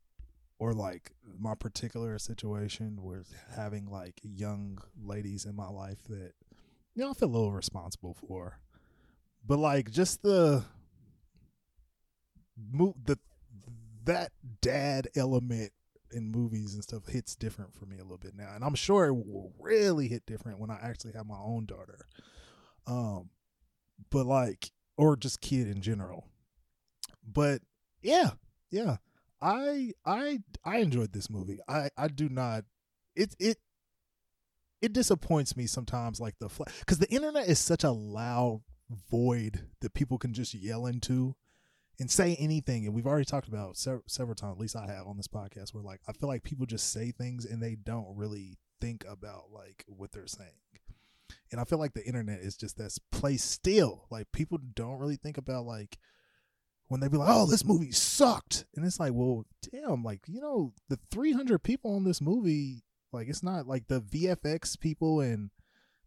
[SPEAKER 2] or like my particular situation with having like young ladies in my life that you know I feel a little responsible for. But like just the mo- the that dad element in movies and stuff hits different for me a little bit now. And I'm sure it will really hit different when I actually have my own daughter. Um but like or just kid in general. But yeah, yeah. I I I enjoyed this movie. I I do not. It it it disappoints me sometimes. Like the because the internet is such a loud void that people can just yell into and say anything. And we've already talked about several, several times. At least I have on this podcast. Where like I feel like people just say things and they don't really think about like what they're saying. And I feel like the internet is just this place still. Like people don't really think about like when they be like, "Oh, this movie sucked," and it's like, "Well, damn, like you know, the 300 people on this movie, like it's not like the VFX people and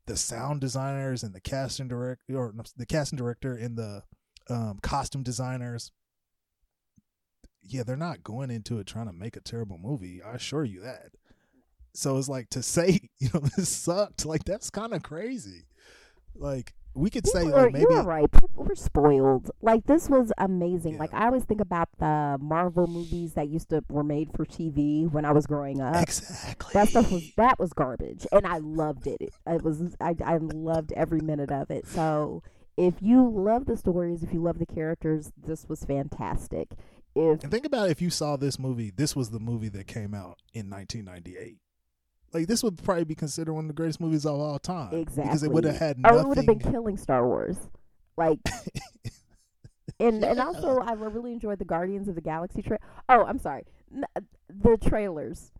[SPEAKER 2] the sound designers and the casting director or the casting director and the um, costume designers. Yeah, they're not going into it trying to make a terrible movie. I assure you that. So it's like to say, [LAUGHS] you know, this sucked. Like that's kind of crazy. Like we could say,
[SPEAKER 1] are-
[SPEAKER 2] like maybe
[SPEAKER 1] you're right. People were spoiled. Like this was amazing.
[SPEAKER 2] Yeah.
[SPEAKER 1] Like I always think about the Marvel movies that used to were made for TV when I was growing up.
[SPEAKER 2] exactly
[SPEAKER 1] That stuff was that was garbage, and I loved it. It, it was I I loved every minute of it. So if you love the stories, if you love the characters, this was fantastic. If
[SPEAKER 2] And think about if you saw this movie, this was the movie that came out in 1998. Like this would probably be considered one of the greatest movies of all time.
[SPEAKER 1] exactly,
[SPEAKER 2] Because it would have had nothing.
[SPEAKER 1] or it would have been killing Star Wars, like. [LAUGHS] And and also I really enjoyed the Guardians of the Galaxy trailer. Oh, I'm sorry. The trailers.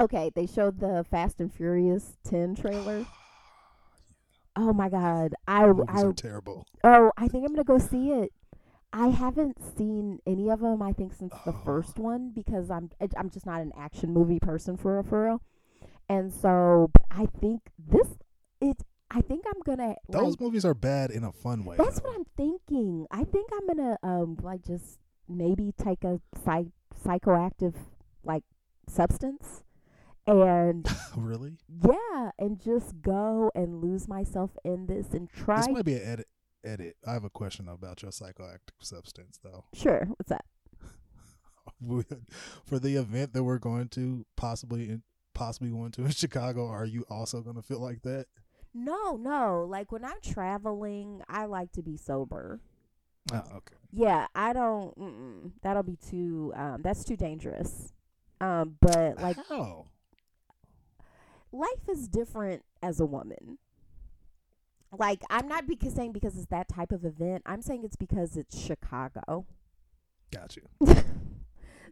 [SPEAKER 1] Okay, they showed the Fast and Furious 10 trailer. [GASPS] [LAUGHS] Oh my god. I I
[SPEAKER 2] are terrible.
[SPEAKER 1] oh, I think I'm going to go see it. I haven't seen any of them I think since the
[SPEAKER 2] Oh.
[SPEAKER 1] first one because I'm I'm just not an action movie person for real, for real. And so, but I think this it I think I'm going to
[SPEAKER 2] Those movies are bad in a fun way.
[SPEAKER 1] that's
[SPEAKER 2] though.
[SPEAKER 1] what I'm thinking. I think I'm gonna um like just maybe take a psych- psychoactive like substance and [LAUGHS]
[SPEAKER 2] really?
[SPEAKER 1] yeah, and just go and lose myself in this and try.
[SPEAKER 2] This might be an edit. Edit. I have a question about your psychoactive substance, though.
[SPEAKER 1] sure, what's that? [LAUGHS]
[SPEAKER 2] For the event that we're going to possibly in, possibly going to in [LAUGHS] Chicago, are you also going to feel like that?
[SPEAKER 1] No, no. Like when I'm traveling, I like to be sober.
[SPEAKER 2] Oh, okay.
[SPEAKER 1] Yeah, I don't. That'll be too. Um, that's too dangerous. Um, but like
[SPEAKER 2] How?
[SPEAKER 1] Life is different as a woman. Like I'm not because saying because it's that type of event. I'm saying it's because it's Chicago.
[SPEAKER 2] Got you. [LAUGHS]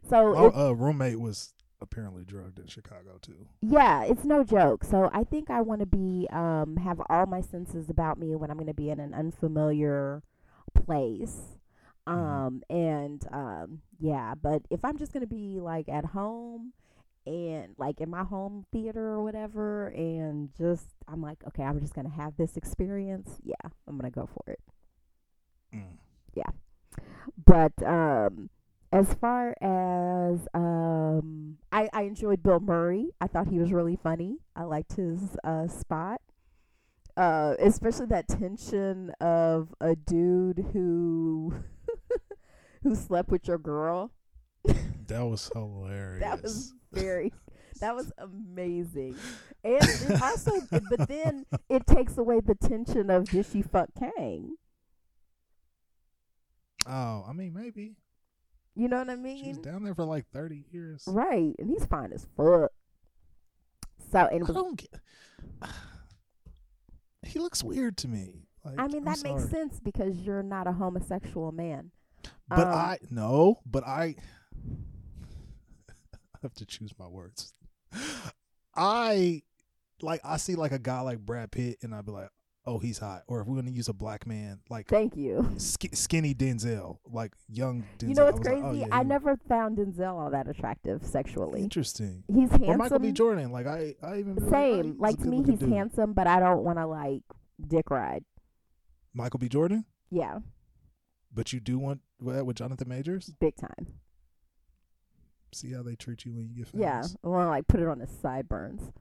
[SPEAKER 1] So it,
[SPEAKER 2] uh, roommate was apparently drugged in Chicago too.
[SPEAKER 1] yeah, it's no joke. So I think I want to be um have all my senses about me when I'm going to be in an unfamiliar place.
[SPEAKER 2] Mhm.
[SPEAKER 1] Um and um yeah, but if I'm just going to be like at home and like in my home theater or whatever and just I'm like okay, I'm just to have this experience. Yeah, I'm to go for it.
[SPEAKER 2] Mm.
[SPEAKER 1] But um as far as um I I enjoyed Bill Murray. I thought he was really funny. I liked his uh spot. Uh especially that tension of a dude who [LAUGHS] who slept with your girl
[SPEAKER 2] That was hilarious. [LAUGHS]
[SPEAKER 1] That was very. [LAUGHS] That was amazing, and it also, but then it takes away the tension of did she fuck Kang?
[SPEAKER 2] oh, I mean, maybe
[SPEAKER 1] You know what I
[SPEAKER 2] she was down there for like thirty years.
[SPEAKER 1] Right, and he's fine as fuck. So and
[SPEAKER 2] I don't get. [SIGHS] He looks weird to me. Like,
[SPEAKER 1] I mean
[SPEAKER 2] I'm
[SPEAKER 1] that makes
[SPEAKER 2] sorry.
[SPEAKER 1] sense because you're not a homosexual man.
[SPEAKER 2] But
[SPEAKER 1] Um,
[SPEAKER 2] I no, but I [LAUGHS] have to choose my words. I like I see like a guy like Brad Pitt, and I'd be like, oh, he's hot. Or if we're gonna use a black man, like
[SPEAKER 1] Thank you.
[SPEAKER 2] sk- skinny Denzel, like young Denzel.
[SPEAKER 1] You know what's
[SPEAKER 2] I was like,
[SPEAKER 1] crazy?
[SPEAKER 2] oh, yeah,
[SPEAKER 1] I never found Denzel all that attractive sexually.
[SPEAKER 2] interesting.
[SPEAKER 1] He's handsome.
[SPEAKER 2] Or Michael B. Jordan, like I, I even be
[SPEAKER 1] Same.
[SPEAKER 2] he's
[SPEAKER 1] Like to me, he's
[SPEAKER 2] dude.
[SPEAKER 1] handsome, but I don't want to like dick ride.
[SPEAKER 2] Michael B. Jordan,
[SPEAKER 1] Yeah,
[SPEAKER 2] but you do want that with Jonathan Majors.
[SPEAKER 1] big time.
[SPEAKER 2] See how they treat you when you get
[SPEAKER 1] Yeah,
[SPEAKER 2] famous.
[SPEAKER 1] I want to like put it on his sideburns.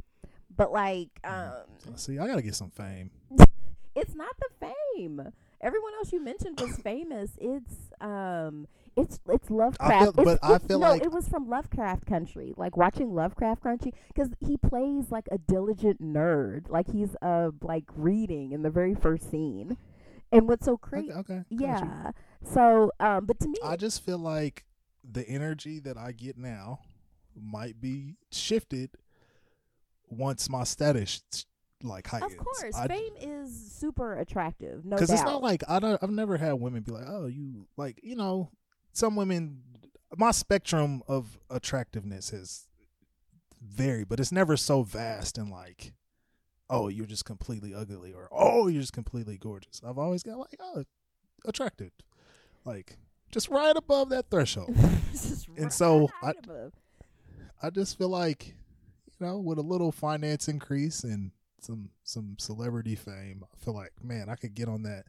[SPEAKER 1] But like, um,
[SPEAKER 2] See, I gotta get some fame. [LAUGHS]
[SPEAKER 1] it's not the fame. Everyone else you mentioned was [COUGHS] famous. It's um, it's it's Lovecraft.
[SPEAKER 2] feel- but
[SPEAKER 1] It's-
[SPEAKER 2] I
[SPEAKER 1] it's-
[SPEAKER 2] feel
[SPEAKER 1] no,
[SPEAKER 2] like-
[SPEAKER 1] it was from Lovecraft Country. Like watching Lovecraft Country because he plays like a diligent nerd. Like he's uh like reading in the very first scene. And what's so crazy?
[SPEAKER 2] Okay, okay.
[SPEAKER 1] Yeah. So, um, but to me,
[SPEAKER 2] I just feel like the energy that I get now might be shifted once my status like heightens.
[SPEAKER 1] of course,
[SPEAKER 2] I,
[SPEAKER 1] fame is super attractive. No
[SPEAKER 2] because it's not like I don't. I've never had women be like, "Oh, you like," you know, some women. My spectrum of attractiveness has varied, but it's never so vast and like, "Oh, you're just completely ugly," or "Oh, you're just completely gorgeous." I've always got like, "Oh, attractive," like just right above that threshold. [LAUGHS] And so,
[SPEAKER 1] right
[SPEAKER 2] I-
[SPEAKER 1] above.
[SPEAKER 2] I just feel like, you know, with a little finance increase and some some celebrity fame, I feel like, man, I could get on that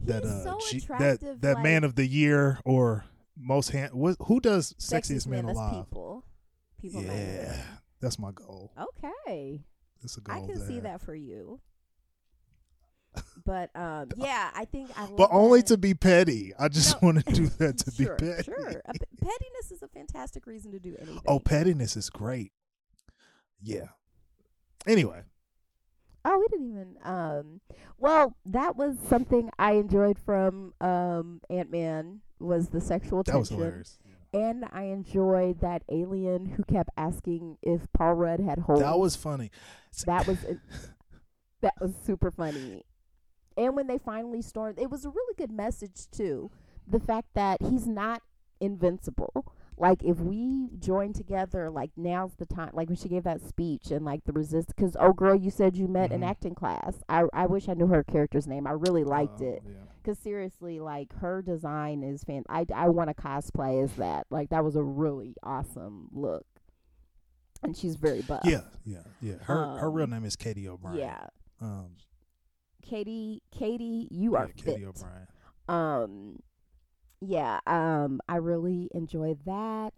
[SPEAKER 2] that
[SPEAKER 1] He's
[SPEAKER 2] uh
[SPEAKER 1] so
[SPEAKER 2] G- that that
[SPEAKER 1] like,
[SPEAKER 2] man of the year or most hand. What, who does sexiest, man,
[SPEAKER 1] that's
[SPEAKER 2] alive?
[SPEAKER 1] People. People.
[SPEAKER 2] yeah,
[SPEAKER 1] magazine.
[SPEAKER 2] that's my goal.
[SPEAKER 1] Okay.
[SPEAKER 2] That's a goal.
[SPEAKER 1] I can
[SPEAKER 2] to
[SPEAKER 1] see that for you. But um, yeah, I think I.
[SPEAKER 2] but only
[SPEAKER 1] that-
[SPEAKER 2] to be petty. I just
[SPEAKER 1] No.
[SPEAKER 2] want to do that to [LAUGHS]
[SPEAKER 1] sure,
[SPEAKER 2] be petty.
[SPEAKER 1] Sure, pettiness is a fantastic reason to do anything.
[SPEAKER 2] Oh, pettiness is great. Yeah. Anyway,
[SPEAKER 1] Oh, we didn't even. Um, well, that was something I enjoyed from um Ant Man was the sexual
[SPEAKER 2] that was
[SPEAKER 1] tension,
[SPEAKER 2] hilarious.
[SPEAKER 1] and I enjoyed that alien who kept asking if Paul Rudd had holes.
[SPEAKER 2] That was funny.
[SPEAKER 1] that was that was super funny. And when they finally stormed, it was a really good message too. The fact that he's not invincible. Like if we join together, like now's the time. Like when she gave that speech and like the resist, because oh girl, you said you met in
[SPEAKER 2] Mhm.
[SPEAKER 1] acting class. I I wish I knew her character's name. I really liked
[SPEAKER 2] Oh,
[SPEAKER 1] it.
[SPEAKER 2] yeah.
[SPEAKER 1] Cause seriously, like her design is fan. I I want to cosplay as that. Like that was a really awesome look, and she's very buff.
[SPEAKER 2] Yeah, yeah, yeah. Her her real
[SPEAKER 1] Um,
[SPEAKER 2] name is Katy O'Brian.
[SPEAKER 1] Yeah,
[SPEAKER 2] Um,
[SPEAKER 1] Katie, Katie, you
[SPEAKER 2] yeah,
[SPEAKER 1] are
[SPEAKER 2] Katie
[SPEAKER 1] fit.
[SPEAKER 2] O'Brian.
[SPEAKER 1] Um, yeah. Um, I really enjoyed that.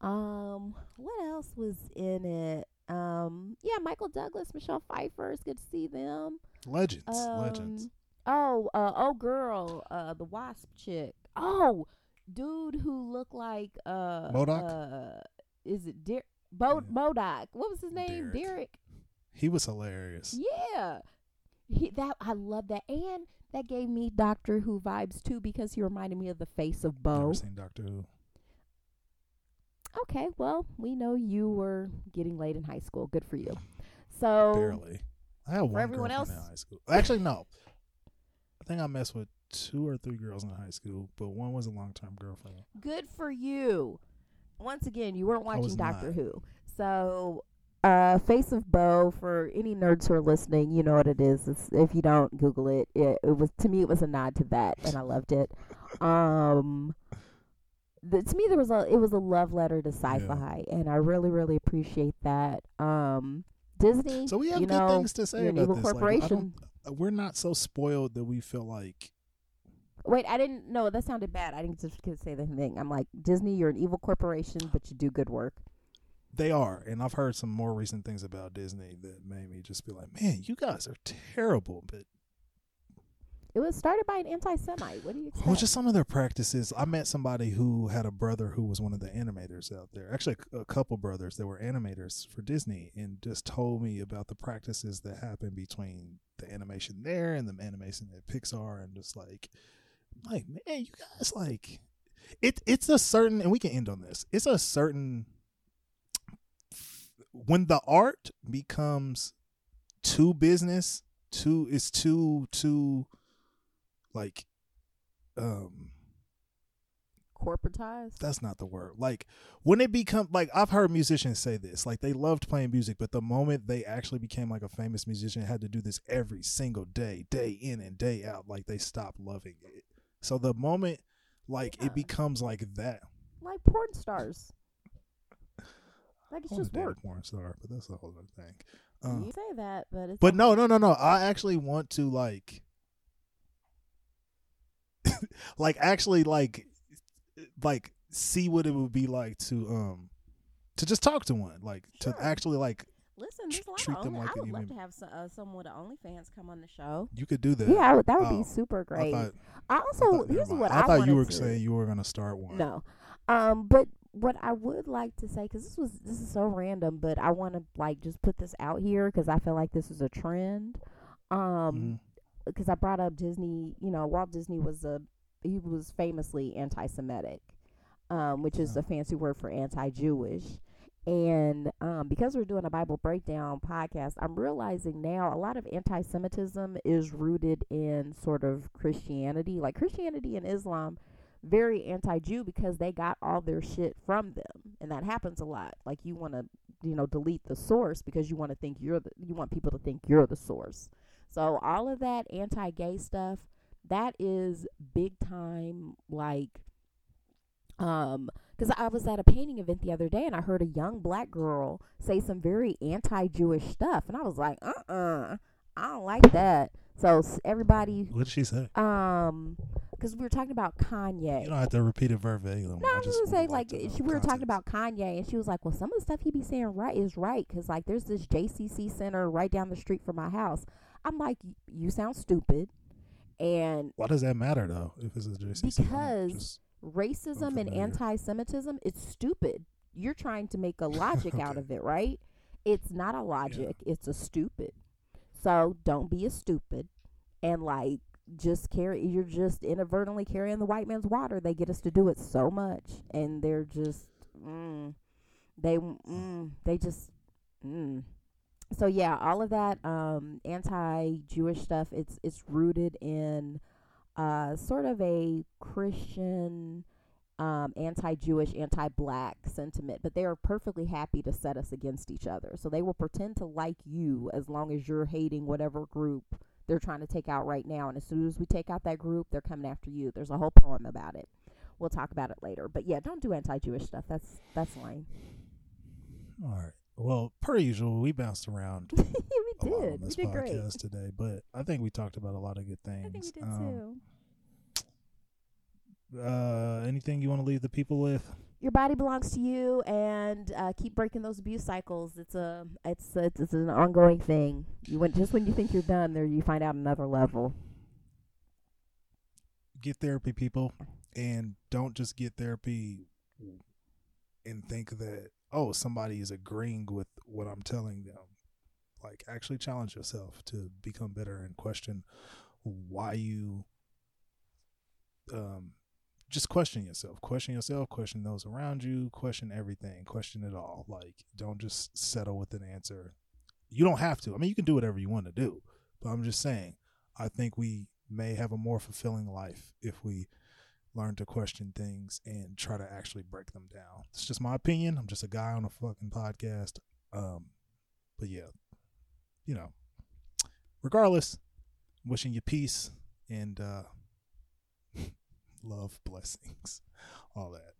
[SPEAKER 1] Um, what else was in it? Um, yeah, Michael Douglas, Michelle Pfeiffer. It's good to see them.
[SPEAKER 2] Legends,
[SPEAKER 1] Um,
[SPEAKER 2] legends.
[SPEAKER 1] Oh, uh, oh, girl, uh, the Wasp chick. Oh, dude who looked like uh,
[SPEAKER 2] MODOK?
[SPEAKER 1] Uh, is it Derek? Bo-
[SPEAKER 2] Yeah.
[SPEAKER 1] MODOK. What was his name?
[SPEAKER 2] Derek.
[SPEAKER 1] Derek.
[SPEAKER 2] He was hilarious.
[SPEAKER 1] Yeah. He that I love that. And that gave me Doctor Who vibes too because he reminded me of the face of Boe.
[SPEAKER 2] Never seen Doctor Who.
[SPEAKER 1] Okay, well, we know you were getting laid in high school. Good for you. So
[SPEAKER 2] Barely. I had one
[SPEAKER 1] everyone else-
[SPEAKER 2] in high school. Actually, no. I think I messed with two or three girls in high school, but one was a long term girlfriend.
[SPEAKER 1] good for you. Once again, you weren't watching Doctor
[SPEAKER 2] not.
[SPEAKER 1] Who. So uh Face of Boe for any nerds who are listening, you know what it is. It's, if you don't Google it, it, it was to me it was a nod to that and I loved it. Um the, to me there was a it was a love letter to sci-fi and I really really appreciate that. Um Disney,
[SPEAKER 2] So we have good
[SPEAKER 1] know,
[SPEAKER 2] things to say about this.
[SPEAKER 1] Corporation.
[SPEAKER 2] don't, we're not so spoiled that we feel like
[SPEAKER 1] Wait, I didn't. No, that sounded bad. I didn't just say the thing. I'm like Disney. You're an evil corporation, but you do good work.
[SPEAKER 2] They are. And I've heard some more recent things about Disney that made me just be like, man, you guys are terrible. But
[SPEAKER 1] It was started by an anti-Semite. What do you oh, expect?
[SPEAKER 2] Well, just some of their practices. I met somebody who had a brother who was one of the animators out there. Actually, a a couple brothers that were animators for Disney, and just told me about the practices that happen between the animation there and the animation at Pixar, and just like, like man, you guys like it. It's a certain, and we can end on this. It's a certain when the art becomes too business, too is too too like um
[SPEAKER 1] corporatized.
[SPEAKER 2] that's not the word. Like when it become like I've heard musicians say this, like they loved playing music, but the moment they actually became like a famous musician, had to do this every single day, day in and day out, like they stopped loving it. So the moment like
[SPEAKER 1] Yeah.
[SPEAKER 2] it becomes like that.
[SPEAKER 1] like porn stars. Like it's
[SPEAKER 2] I
[SPEAKER 1] just
[SPEAKER 2] date a
[SPEAKER 1] work.
[SPEAKER 2] porn star, but that's a whole other thing. Um,
[SPEAKER 1] you say that, but it's
[SPEAKER 2] But no, no, no, no. I actually want to like, [LAUGHS] like actually like, like see what it would be like to um, to just talk to one, like
[SPEAKER 1] Sure.
[SPEAKER 2] to actually like
[SPEAKER 1] Listen, there's a lot
[SPEAKER 2] treat
[SPEAKER 1] of
[SPEAKER 2] them
[SPEAKER 1] only,
[SPEAKER 2] like
[SPEAKER 1] I
[SPEAKER 2] a
[SPEAKER 1] would love
[SPEAKER 2] human-
[SPEAKER 1] to have some, uh, someone with OnlyFans come on the show.
[SPEAKER 2] you could do that.
[SPEAKER 1] Yeah, I would, that would
[SPEAKER 2] Oh,
[SPEAKER 1] be super great. I,
[SPEAKER 2] thought, I
[SPEAKER 1] also
[SPEAKER 2] thought, never
[SPEAKER 1] here's what
[SPEAKER 2] I
[SPEAKER 1] I,
[SPEAKER 2] thought you were
[SPEAKER 1] to,
[SPEAKER 2] saying you were gonna start one.
[SPEAKER 1] No, um, but what I would like to say, because this was this is so random, but I want to like just put this out here because I feel like this is a trend. Um, because I brought up Disney. You know, Walt Disney was a he was famously anti-Semitic, um, which is a fancy word for anti-Jewish. And um, because we're doing a Bible breakdown podcast, I'm realizing now a lot of anti-Semitism is rooted in sort of Christianity, like Christianity and Islam, very anti-Jew because they got all their shit from them, and that happens a lot. Like you want to, you know, delete the source because you want to think you're the, you want people to think you're the source. So all of that anti-gay stuff, that is big time like um cuz I was at a painting event the other day and I heard a young black girl say some very anti-Jewish stuff and I was like, "Uh-uh. I don't like that." So everybody
[SPEAKER 2] What did she say?
[SPEAKER 1] um cuz we were talking about Kanye.
[SPEAKER 2] You don't have to repeat it verbatim.
[SPEAKER 1] No, I was
[SPEAKER 2] just
[SPEAKER 1] gonna say like
[SPEAKER 2] to uh,
[SPEAKER 1] she, we were talking about Kanye, and she was like, "Well, some of the stuff he be saying right is right, cause like there's this JCC center right down the street from my house." I'm like, "You sound stupid," and
[SPEAKER 2] Why does that matter though? If it's a JCC,
[SPEAKER 1] Because- racism and anti-Semitism, it's stupid. You're trying to make a [LAUGHS] logic out of it, right? It's not a logic. It's a stupid. So don't be a stupid, and like just carry. You're just inadvertently carrying the white man's water. They get us to do it so much, and they're just, mm, they, mm, they just, mm. So yeah, all of that um, anti-Jewish stuff. It's it's rooted in uh, sort of a Christian, um, anti-Jewish, anti-black sentiment, but they are perfectly happy to set us against each other. So they will pretend to like you as long as you're hating whatever group they're trying to take out right now. And as soon as we take out that group, they're coming after you. There's a whole poem about it. We'll talk about it later. But yeah, don't do anti-Jewish stuff. That's that's lame.
[SPEAKER 2] all right. Well, per usual, we bounced around [LAUGHS]
[SPEAKER 1] we
[SPEAKER 2] lot on
[SPEAKER 1] did. We
[SPEAKER 2] this
[SPEAKER 1] did great.
[SPEAKER 2] podcast today, but I think we talked about a lot of good things.
[SPEAKER 1] I think we did
[SPEAKER 2] Um,
[SPEAKER 1] too.
[SPEAKER 2] Uh, anything you want to leave the people with?
[SPEAKER 1] Your body belongs to you and uh, keep breaking those abuse cycles. It's a it's it's, it's an ongoing thing. You went just when you think you're done there you find out another level.
[SPEAKER 2] Get therapy, people, and don't just get therapy and think that oh somebody is agreeing with what I'm telling them. Like, actually challenge yourself to become better and question why you um just question yourself question yourself question those around you question everything question it all. Like don't just settle with an answer. You don't have to. I mean you can do whatever you want to do but i'm just saying i think we may have a more fulfilling life if we learn to question things and try to actually break them down. It's just my opinion. I'm just a guy on a fucking podcast. Um but yeah you know regardless wishing you peace and uh [LAUGHS] love [LAUGHS] blessings all that